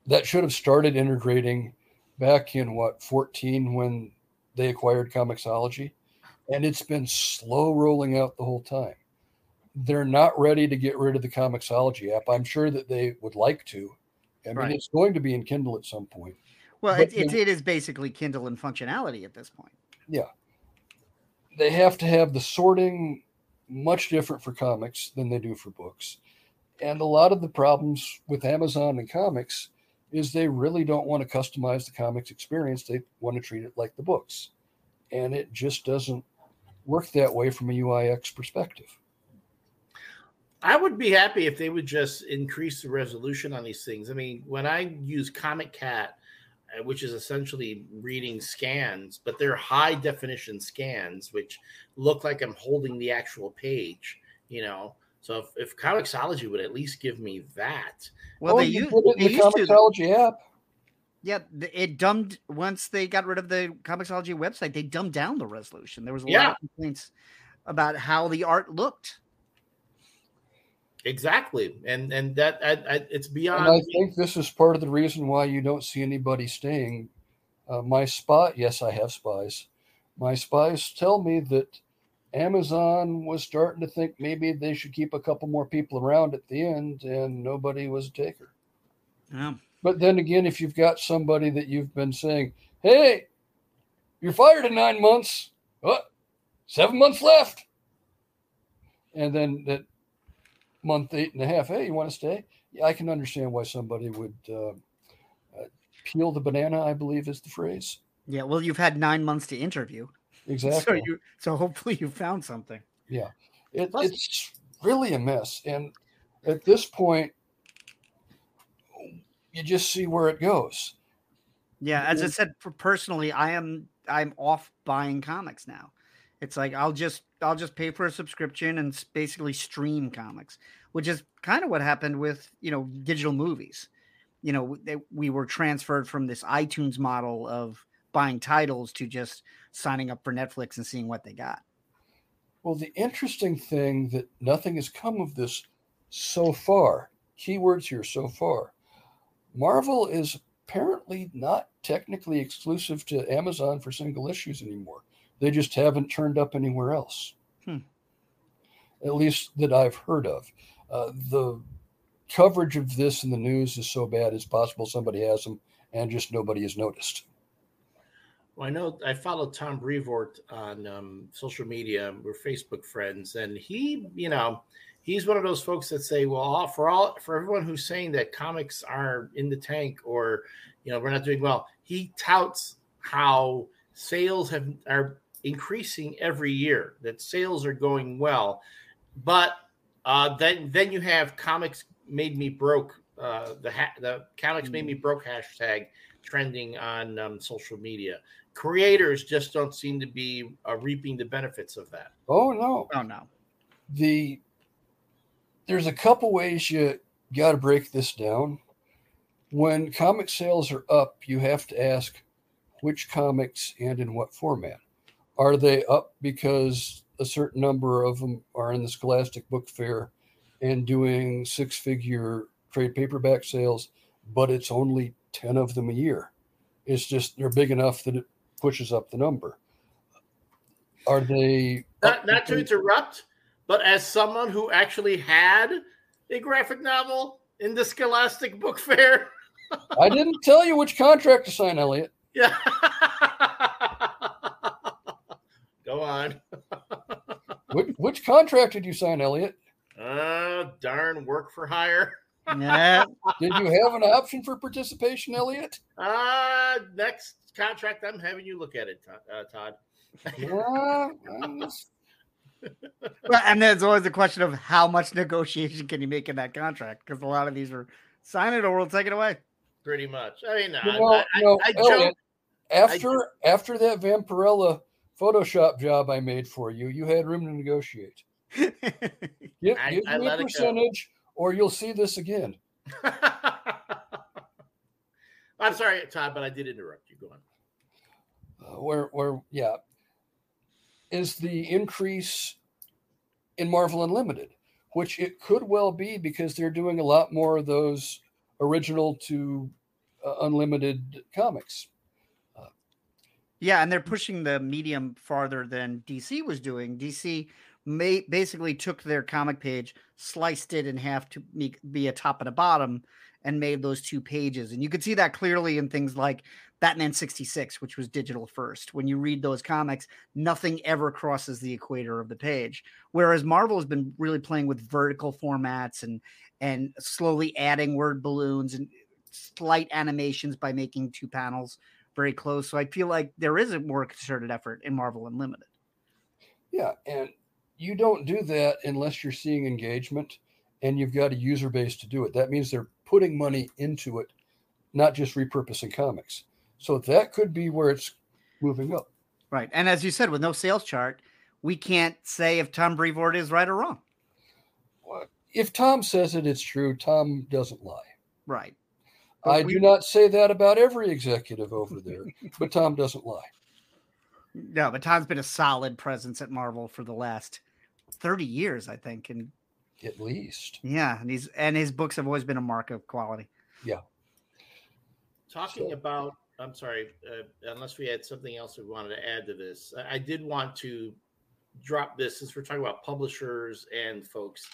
that should have started integrating back in what 14 when they acquired comiXology, and it's been slow rolling out the whole time. They're not ready to get rid of the comiXology app. I'm sure that they would like to. I mean, Right. it's going to be in Kindle at some point. Well, But it, it, then- it is basically Kindle and functionality at this point. Yeah, they have to have the sorting much different for comics than they do for books. And a lot of the problems with Amazon and comics is they really don't want to customize the comics experience. They want to treat it like the books. And it just doesn't work that way from a UIX perspective. I would be happy if they would just increase the resolution on these things. I mean, when I use Comic Cat, Uh, which is essentially reading scans, but they're high definition scans, which look like I'm holding the actual page, you know. So if, if comiXology would at least give me that, Well, Oh, they, you u- put it they in the used to. comiXology app. Yeah, it dumbed once they got rid of the comiXology website. They dumbed down the resolution. There was a lot of complaints about how the art looked. Exactly, and and that I, I, it's beyond. And I think this is part of the reason why you don't see anybody staying. Uh, my spy, yes, I have spies. My spies tell me that Amazon was starting to think maybe they should keep a couple more people around at the end, and nobody was a taker. Yeah. But then again, if you've got somebody that you've been saying, hey, you're fired in nine months, what? Seven months left. And then that month eight and a half, hey, you want to stay? Yeah, I can understand why somebody would uh, uh, peel the banana, I believe is the phrase. Yeah. Well, you've had nine months to interview, Exactly. so you so hopefully you found something. It, Plus- it's really a mess. And at this point, you just see where it goes. Yeah, as I said, for personally, I am I'm off buying comics now. It's like I'll just I'll just pay for a subscription and basically stream comics, which is kind of what happened with you know digital movies. You know, they, we were transferred from this iTunes model of buying titles to just signing up for Netflix and seeing what they got. Well, the interesting thing that nothing has come of this so far, keywords here so far, Marvel is apparently not technically exclusive to Amazon for single issues anymore. They just haven't turned up anywhere else. Hmm. At least that I've heard of. Uh, the coverage of this in the news is so bad it's possible somebody has them and just nobody has noticed. Well, I know I follow Tom Brevoort on um, social media. We're Facebook friends, and he, you know, he's one of those folks that say, "Well, all, for all for everyone who's saying that comics are in the tank or, you know, we're not doing well," he touts how sales have are increasing every year. That sales are going well, but uh, then then you have comics made me broke. Uh, the ha- the comics made me broke hashtag trending on um, social media creators just don't seem to be uh, reaping the benefits of that. Oh, no. Oh no. the there's a couple ways you got to break this down. When comic sales are up, you have to ask which comics and in what format. Are they up because a certain number of them are in the Scholastic Book Fair and doing six figure trade paperback sales, but it's only 10 of them a year? It's just they're big enough that it pushes up the number. Are they Not, not to interrupt, but as someone who actually had a graphic novel in the Scholastic Book Fair, I didn't tell you which contract to sign, Elliot. yeah. Go on. which, which contract did you sign, Elliot? Uh, darn work for hire. Yeah. Did you have an option for participation, Elliot? Uh, next contract, I'm having you look at it, Todd. Uh, Todd. Yeah, that's- Well, and there's always the question of how much negotiation can you make in that contract? Because a lot of these are sign it or we'll take it away. Pretty much. I mean, you I, know, I, you know, I, I Elliot, joke. after after that Vampirella Photoshop job I made for you, you had room to negotiate. Give, I- give I me let a percentage, or you'll see this again. I'm sorry, Todd, but I did interrupt you. Go on. uh, where where yeah is the increase in Marvel Unlimited, which it could well be because they're doing a lot more of those original to uh, unlimited comics. Yeah, and they're pushing the medium farther than DC was doing. DC may, basically took their comic page, sliced it in half to make, be a top and a bottom, and made those two pages. And you could see that clearly in things like Batman 66, which was digital first. When you read those comics, nothing ever crosses the equator of the page. Whereas Marvel has been really playing with vertical formats and and slowly adding word balloons and slight animations by making two panels very close. So I feel like there is a more concerted effort in Marvel Unlimited. Yeah, and you don't do that unless you're seeing engagement and you've got a user base to do it. That means they're putting money into it, not just repurposing comics. So that could be where it's moving up. Right. And as you said, with no sales chart, we can't say if Tom Brevoort is right or wrong. If Tom says it, it's true. Tom doesn't lie. Right. I we- do not say that about every executive over there, but Tom doesn't lie. No, but Tom's been a solid presence at Marvel for the last 30 years, I think. And At least. yeah, and he's and his books have always been a mark of quality. Yeah. Talking So- about, I'm sorry, uh, unless we had something else we wanted to add to this, I, I did want to drop this since we're talking about publishers and folks.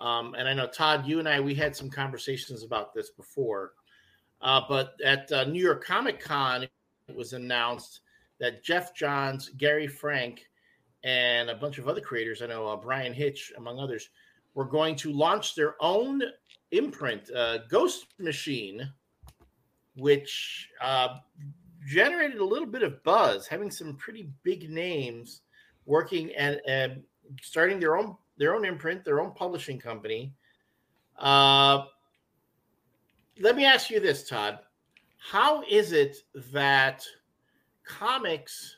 Um, and I know Todd, you and I, we had some conversations about this before. Uh, but at uh, New York Comic Con, it was announced that Geoff Johns, Gary Frank, and a bunch of other creators, I know uh, Bryan Hitch, among others, were going to launch their own imprint, uh, Ghost Machine, which uh, generated a little bit of buzz, having some pretty big names working and, and starting their own their own imprint, their own publishing company. Uh, let me ask you this, Todd: How is it that comics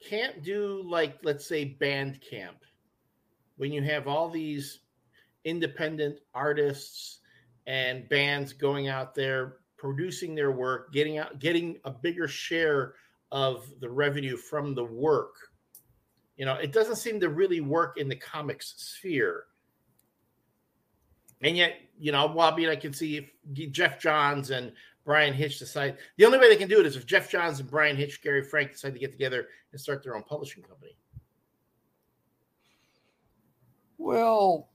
can't do like, let's say, Bandcamp, when you have all these independent artists and bands going out there producing their work, getting out, getting a bigger share of the revenue from the work. You know, it doesn't seem to really work in the comics sphere. And yet, you know, well, I mean, I can see if Geoff Johns and Bryan Hitch decide the only way they can do it is if Geoff Johns and Bryan Hitch, Gary Frank decide to get together and start their own publishing company. Well,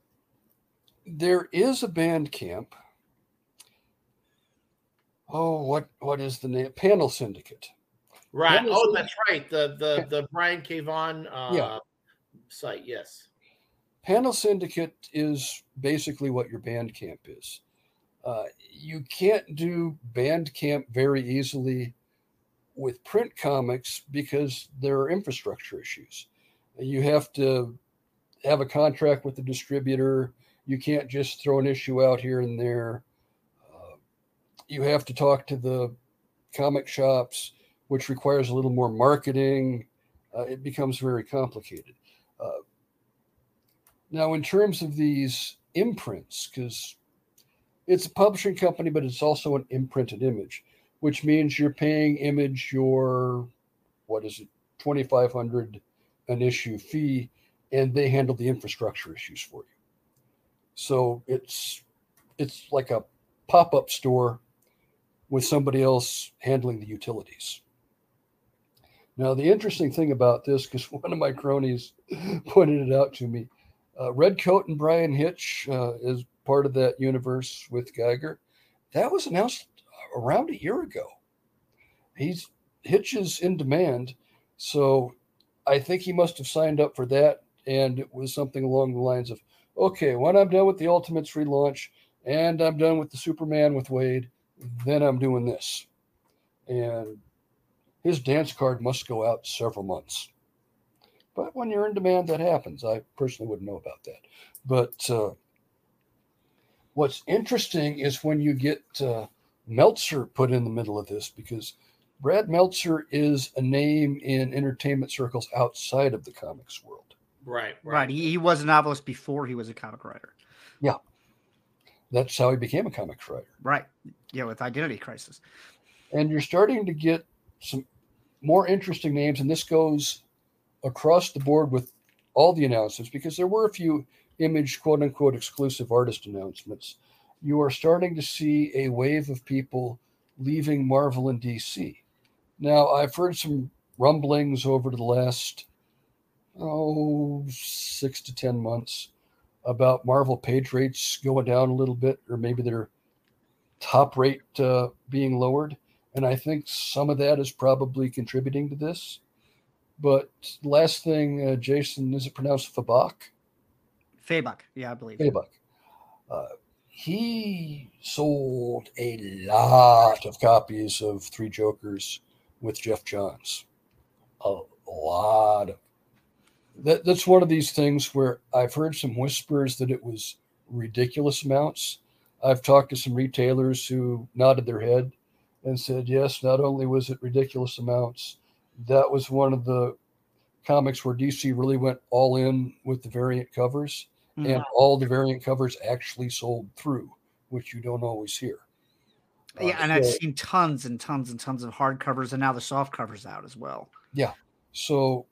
there is a Bandcamp. Oh, what what is the name? Panel Syndicate. Right. Is Oh, it? that's right. The the the Brian K. Vaughan uh, Yeah. site. Yes. Panel Syndicate is basically what your Bandcamp is. Uh, you can't do Bandcamp very easily with print comics because there are infrastructure issues. You have to have a contract with the distributor. You can't just throw an issue out here and there. Uh, you have to talk to the comic shops, which requires a little more marketing. Uh, it becomes very complicated. Uh, now, in terms of these imprints, because it's a publishing company, but it's also an imprinted image, which means you're paying Image your what is it, twenty five hundred an issue fee, and they handle the infrastructure issues for you. So it's it's like a pop up store with somebody else handling the utilities. Now, the interesting thing about this, because one of my cronies pointed it out to me, uh, Redcoat and Bryan Hitch uh, is part of that universe with Geiger. That was announced around a year ago. He's Hitch is in demand, so I think he must have signed up for that, and it was something along the lines of, "Okay, when I'm done with the Ultimates relaunch and I'm done with the Superman with Waid, then I'm doing this." And his dance card must go out several months. But when you're in demand, that happens. I personally wouldn't know about that. But uh, what's interesting is when you get uh, Meltzer put in the middle of this, because Brad Meltzer is a name in entertainment circles outside of the comics world. Right, Right. He, he was a novelist before he was a comic writer. Yeah. That's how he became a comics writer. Right. Yeah, with Identity Crisis. and you're starting to get some more interesting names and this goes across the board with all the announcements because there were a few image quote unquote exclusive artist announcements. You are starting to see a wave of people leaving marvel and dc now i've heard some rumblings over the last oh six to ten months about marvel page rates going down a little bit or maybe their top rate uh, being lowered. And I think some of that is probably contributing to this. But last thing, uh, Jason, is it pronounced Fabak? Fabuk. Yeah, I believe. Fabak. Uh, he sold a lot of copies of Three Jokers with Geoff Johns. A lot of. That, that's one of these things where I've heard some whispers that it was ridiculous amounts. I've talked to some retailers who nodded their head and said, yes, not only was it ridiculous amounts, that was one of the comics where DC really went all in with the variant covers, Mhm. and all the variant covers actually sold through, which you don't always hear. Uh, Yeah, and I've seen tons and tons and tons of hard covers, and now the soft covers out as well. Yeah. So,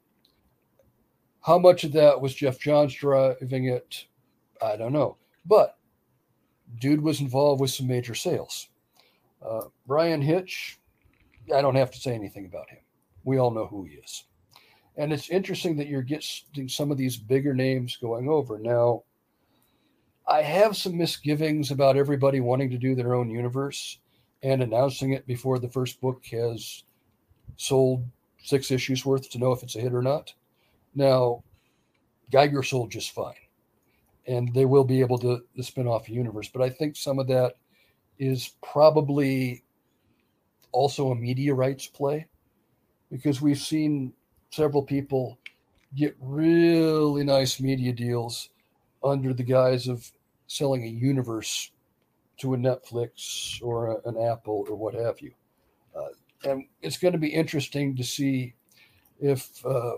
how much of that was Geoff Johns driving it? I don't know. But dude was involved with some major sales. Uh, Bryan Hitch, I don't have to say anything about him. We all know who he is. And it's interesting that you're getting some of these bigger names going over. Now, I have some misgivings about everybody wanting to do their own universe and announcing it before the first book has sold six issues worth to know if it's a hit or not. Now, Geiger sold just fine, and they will be able to, to spin off a universe. But I think some of that is probably also a media rights play because we've seen several people get really nice media deals under the guise of selling a universe to a Netflix or a, an Apple or what have you. Uh, and it's going to be interesting to see if uh,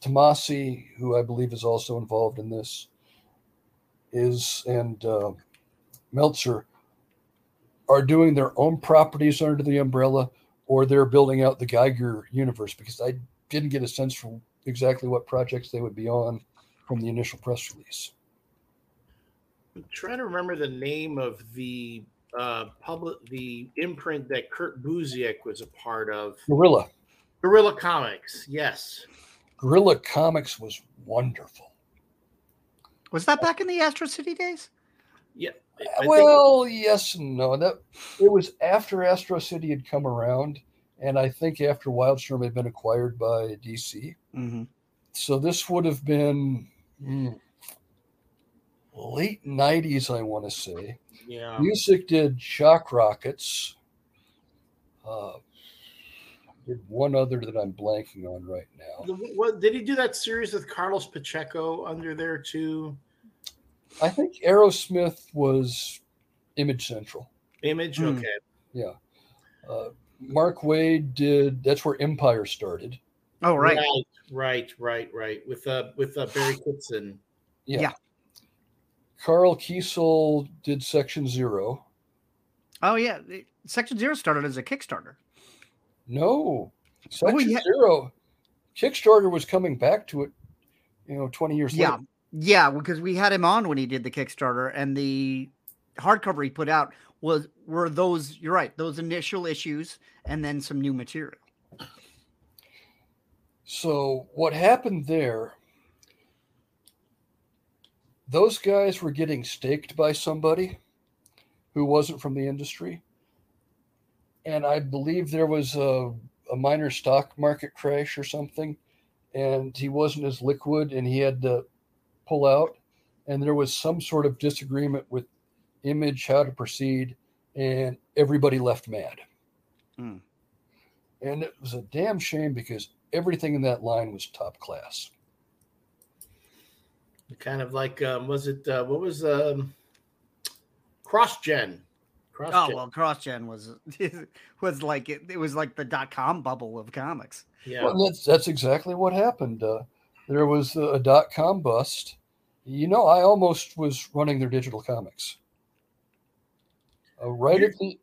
Tomasi, who I believe is also involved in this, is and uh, Meltzer are doing their own properties under the umbrella, or they're building out the Geiger universe. Because I didn't get a sense from exactly what projects they would be on from the initial press release. I'm trying to remember the name of the uh, public, the imprint that Kurt Busiek was a part of. Gorilla, Gorilla Comics. Yes. Gorilla Comics was wonderful. Was that back in the Astro City days? Yeah. I- I think- well, yes and no. That it was after Astro City had come around, and I think after Wildstorm had been acquired by DC. Mm-hmm. So this would have been mm, late '90s, I want to say. yeah. Busiek did Shock Rockets. Uh, did one other that I'm blanking on right now. What did he do that series with Carlos Pacheco under there too? I think Arrowsmith was Image Central. Image. Hmm. Okay. Yeah. Uh, Mark Waid did. That's where Empire started. Oh, right. Right. Right. Right. Right. With uh with uh, Barry Kitson. Yeah. Yeah. Karl Kesel did Section Zero. Oh, yeah. Section Zero started as a Kickstarter. No, Section yeah. Zero. Kickstarter was coming back to it. You know, twenty years Yeah. later. Yeah, because we had him on when he did the Kickstarter, and the hardcover he put out was were those. You're right, those initial issues, and then some new material. So what happened there? Those guys were getting staked by somebody who wasn't from the industry, and I believe there was a, a minor stock market crash or something, and he wasn't as liquid, and he had to pull out. And there was some sort of disagreement with Image how to proceed, and everybody left mad. Hmm. And it was a damn shame because everything in that line was top class. Kind of like, um, was it, uh, what was um, CrossGen? Cross Oh well, CrossGen was was like it, it was like the dot com bubble of comics. Yeah. Well, that's that's exactly what happened. Uh, there was a dot com bust. You know, I almost was running their digital comics. Uh, right at the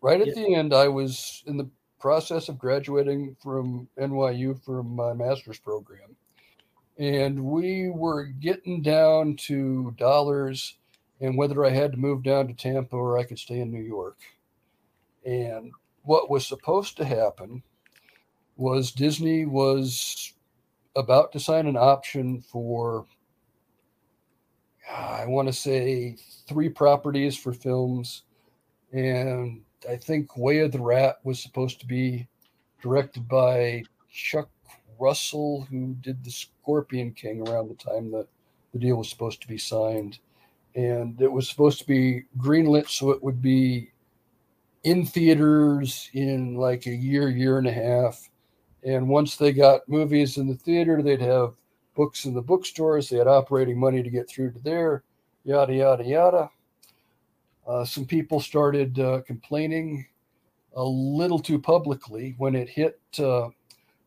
right at Yeah. the end, I was in the process of graduating from NYU from my master's program, and we were getting down to dollars and whether I had to move down to Tampa or I could stay in New York. And what was supposed to happen was Disney was about to sign an option for, I want to say, three properties for films. And I think Way of the Rat was supposed to be directed by Chuck Russell, who did The Scorpion King around the time that the deal was supposed to be signed. And it was supposed to be greenlit so it would be in theaters in like a year, year and a half. And once they got movies in the theater, they'd have books in the bookstores. They had operating money to get through to there, yada, yada, yada. Uh, some people started uh, complaining a little too publicly when it hit uh,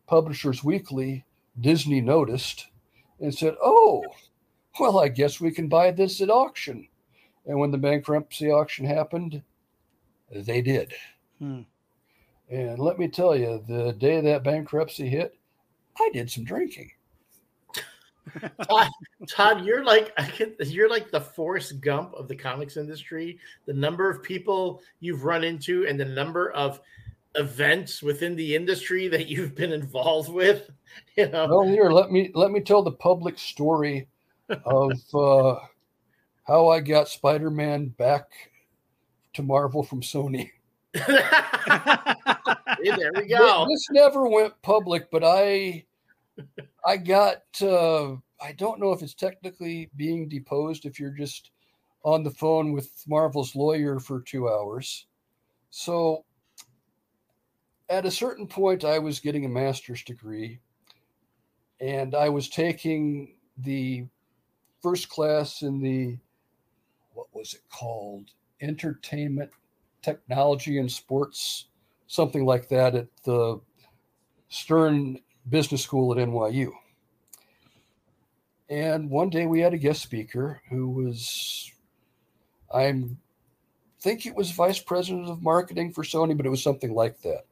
Publishers Weekly. Disney noticed and said, Oh, well, I guess we can buy this at auction. And when the bankruptcy auction happened, they did. Hmm. And let me tell you, the day that bankruptcy hit, I did some drinking. Todd, Todd, you're like I can, you're like the Forrest Gump of the comics industry. The number of people you've run into and the number of events within the industry that you've been involved with. You know, Well, here, let me let me tell the public story of uh, how I got Spider-Man back to Marvel from Sony. There we go. This never went public, but I I got uh, I don't know if it's technically being deposed if you're just on the phone with Marvel's lawyer for two hours. So at a certain point, I was getting a master's degree, and I was taking the first class in the what was it called? Entertainment, technology, and sports something like that at the Stern Business School at NYU. And one day we had a guest speaker who was, I think it was vice president of marketing for Sony, but it was something like that.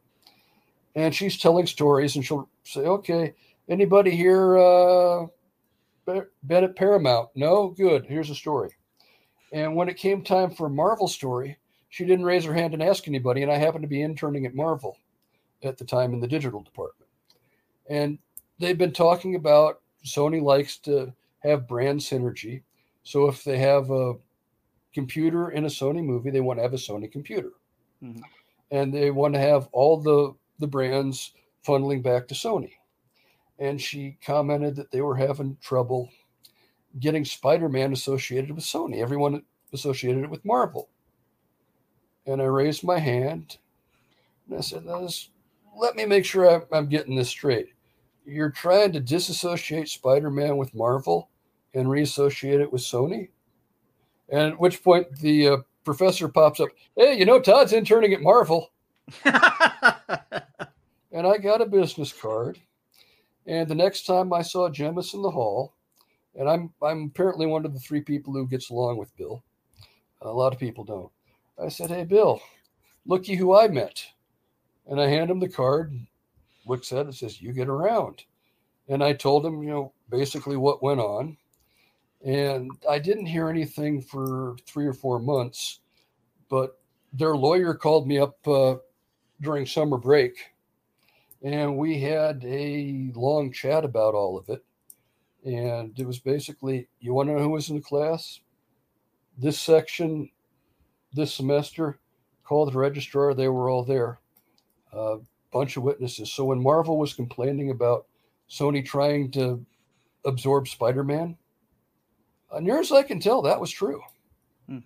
And she's telling stories, and she'll say, "Okay, anybody here uh, been at Paramount? No, good. Here's a story." And when it came time for a Marvel story, she didn't raise her hand and ask anybody. And I happened to be interning at Marvel at the time in the digital department. And they've been talking about Sony likes to have brand synergy. So if they have a computer in a Sony movie, they want to have a Sony computer. Mhm. And they want to have all the, the brands funneling back to Sony. And she commented that they were having trouble getting Spider Man associated with Sony. Everyone associated it with Marvel. And I raised my hand and I said, "Let's- me make sure I'm, I'm getting this straight. You're trying to disassociate Spider Man with Marvel and reassociate it with Sony? And at which point the uh, professor pops up, Hey, you know, Todd's interning at Marvel. And I got a business card. And the next time I saw Jemas in the hall, and I'm I'm apparently one of the three people who gets along with Bill. A lot of people don't. I said, "Hey, Bill, looky who I met," and I hand him the card. Looks at it, says, "You get around," and I told him, you know, basically what went on, and I didn't hear anything for three or four months, but their lawyer called me up uh, during summer break, and we had a long chat about all of it. And it was basically you want to know who was in the class? This section this semester called the registrar they were all there a bunch of witnesses so when marvel was complaining about Sony trying to absorb Spider Man. Uh, near as I can tell, that was true. Hmm.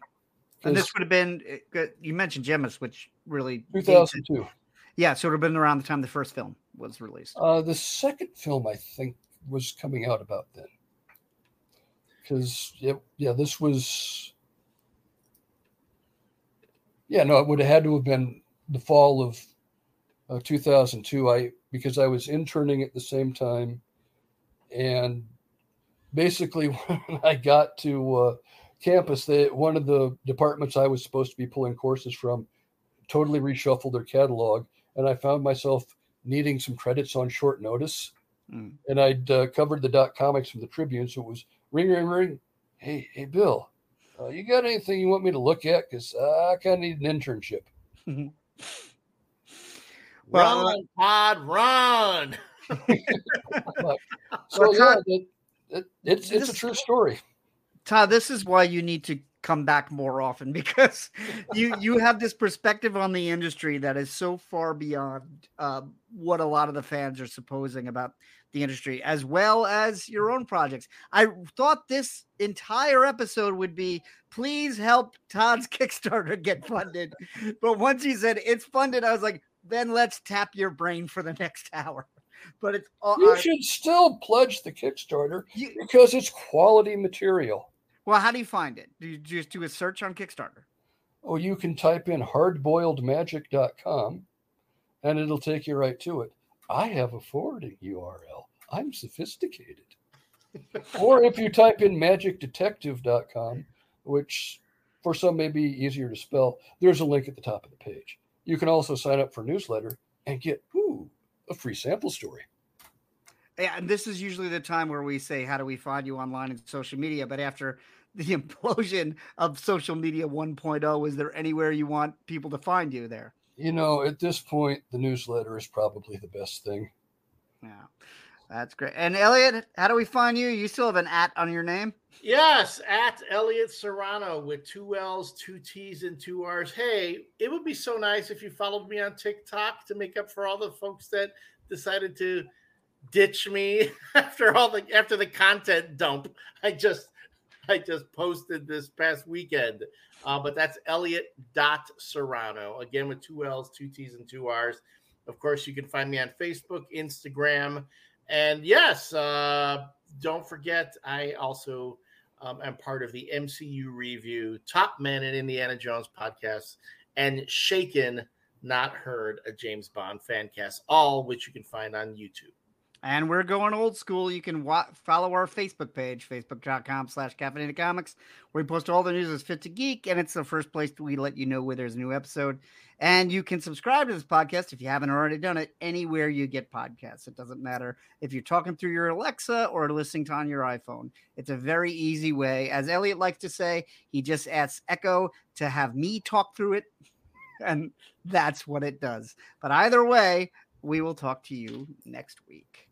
And this would have been uh, you mentioned Jemas, which really 2002. Yeah, so it would have been around the time the first film was released. Uh, the second film, I think, was coming out about then. Because yeah, yeah, this was yeah, no, it would have had to have been the fall of uh, 2002. I because I was interning at the same time, and basically when I got to uh, campus, they one of the departments I was supposed to be pulling courses from totally reshuffled their catalog, and I found myself needing some credits on short notice. Mm. And I'd uh, covered the dot comics from the Tribune, so it was ring, ring, ring. Hey, hey, Bill, uh, you got anything you want me to look at? Because uh, I kind of need an internship. well, run, Pod, run. so yeah, it, it, it's it's a true story. Todd, this is why you need to come back more often because you you have this perspective on the industry that is so far beyond uh, what a lot of the fans are supposing about the industry, as well as your own projects. I thought this entire episode would be please help Todd's Kickstarter get funded, but once he said it's funded, I was like, then let's tap your brain for the next hour. But it's uh, you should still pledge the Kickstarter you, because it's quality material. Well, how do you find it? Do you just do a search on Kickstarter? Oh, you can type in hardboiledmagic.com and it'll take you right to it. I have a forwarding URL. I'm sophisticated. or if you type in magicdetective.com, which for some may be easier to spell, there's a link at the top of the page. You can also sign up for newsletter and get ooh, a free sample story. Yeah, and this is usually the time where we say, "How do we find you online and social media?" But after the implosion of social media 1.0, is there anywhere you want people to find you there? You know, at this point, the newsletter is probably the best thing. Yeah, that's great. And Elliot, how do we find you? You still have an at on your name? Yes, at Elliot Serrano with two L's, two T's, and two R's. Hey, it would be so nice if you followed me on TikTok to make up for all the folks that decided to ditch me after all the after the content dump I just I just posted this past weekend. Uh, but that's Elliot dot Serrano again with two L's, two T's, and two R's. Of course, you can find me on Facebook, Instagram, and yes, uh, don't forget I also um, am part of the MCU review, Top Men and Indiana Jones podcast, and Shaken Not Heard, a James Bond fan cast, all which you can find on YouTube. And we're going old school. You can wa- follow our Facebook page, facebook.com slash caffeinated comics, where we post all the news as fit to geek. And it's the first place we let you know where there's a new episode. And you can subscribe to this podcast if you haven't already done it anywhere you get podcasts. It doesn't matter if you're talking through your Alexa or listening to on your iPhone. It's a very easy way. As Elliot likes to say, he just asks Echo to have me talk through it. And that's what it does. But either way, we will talk to you next week.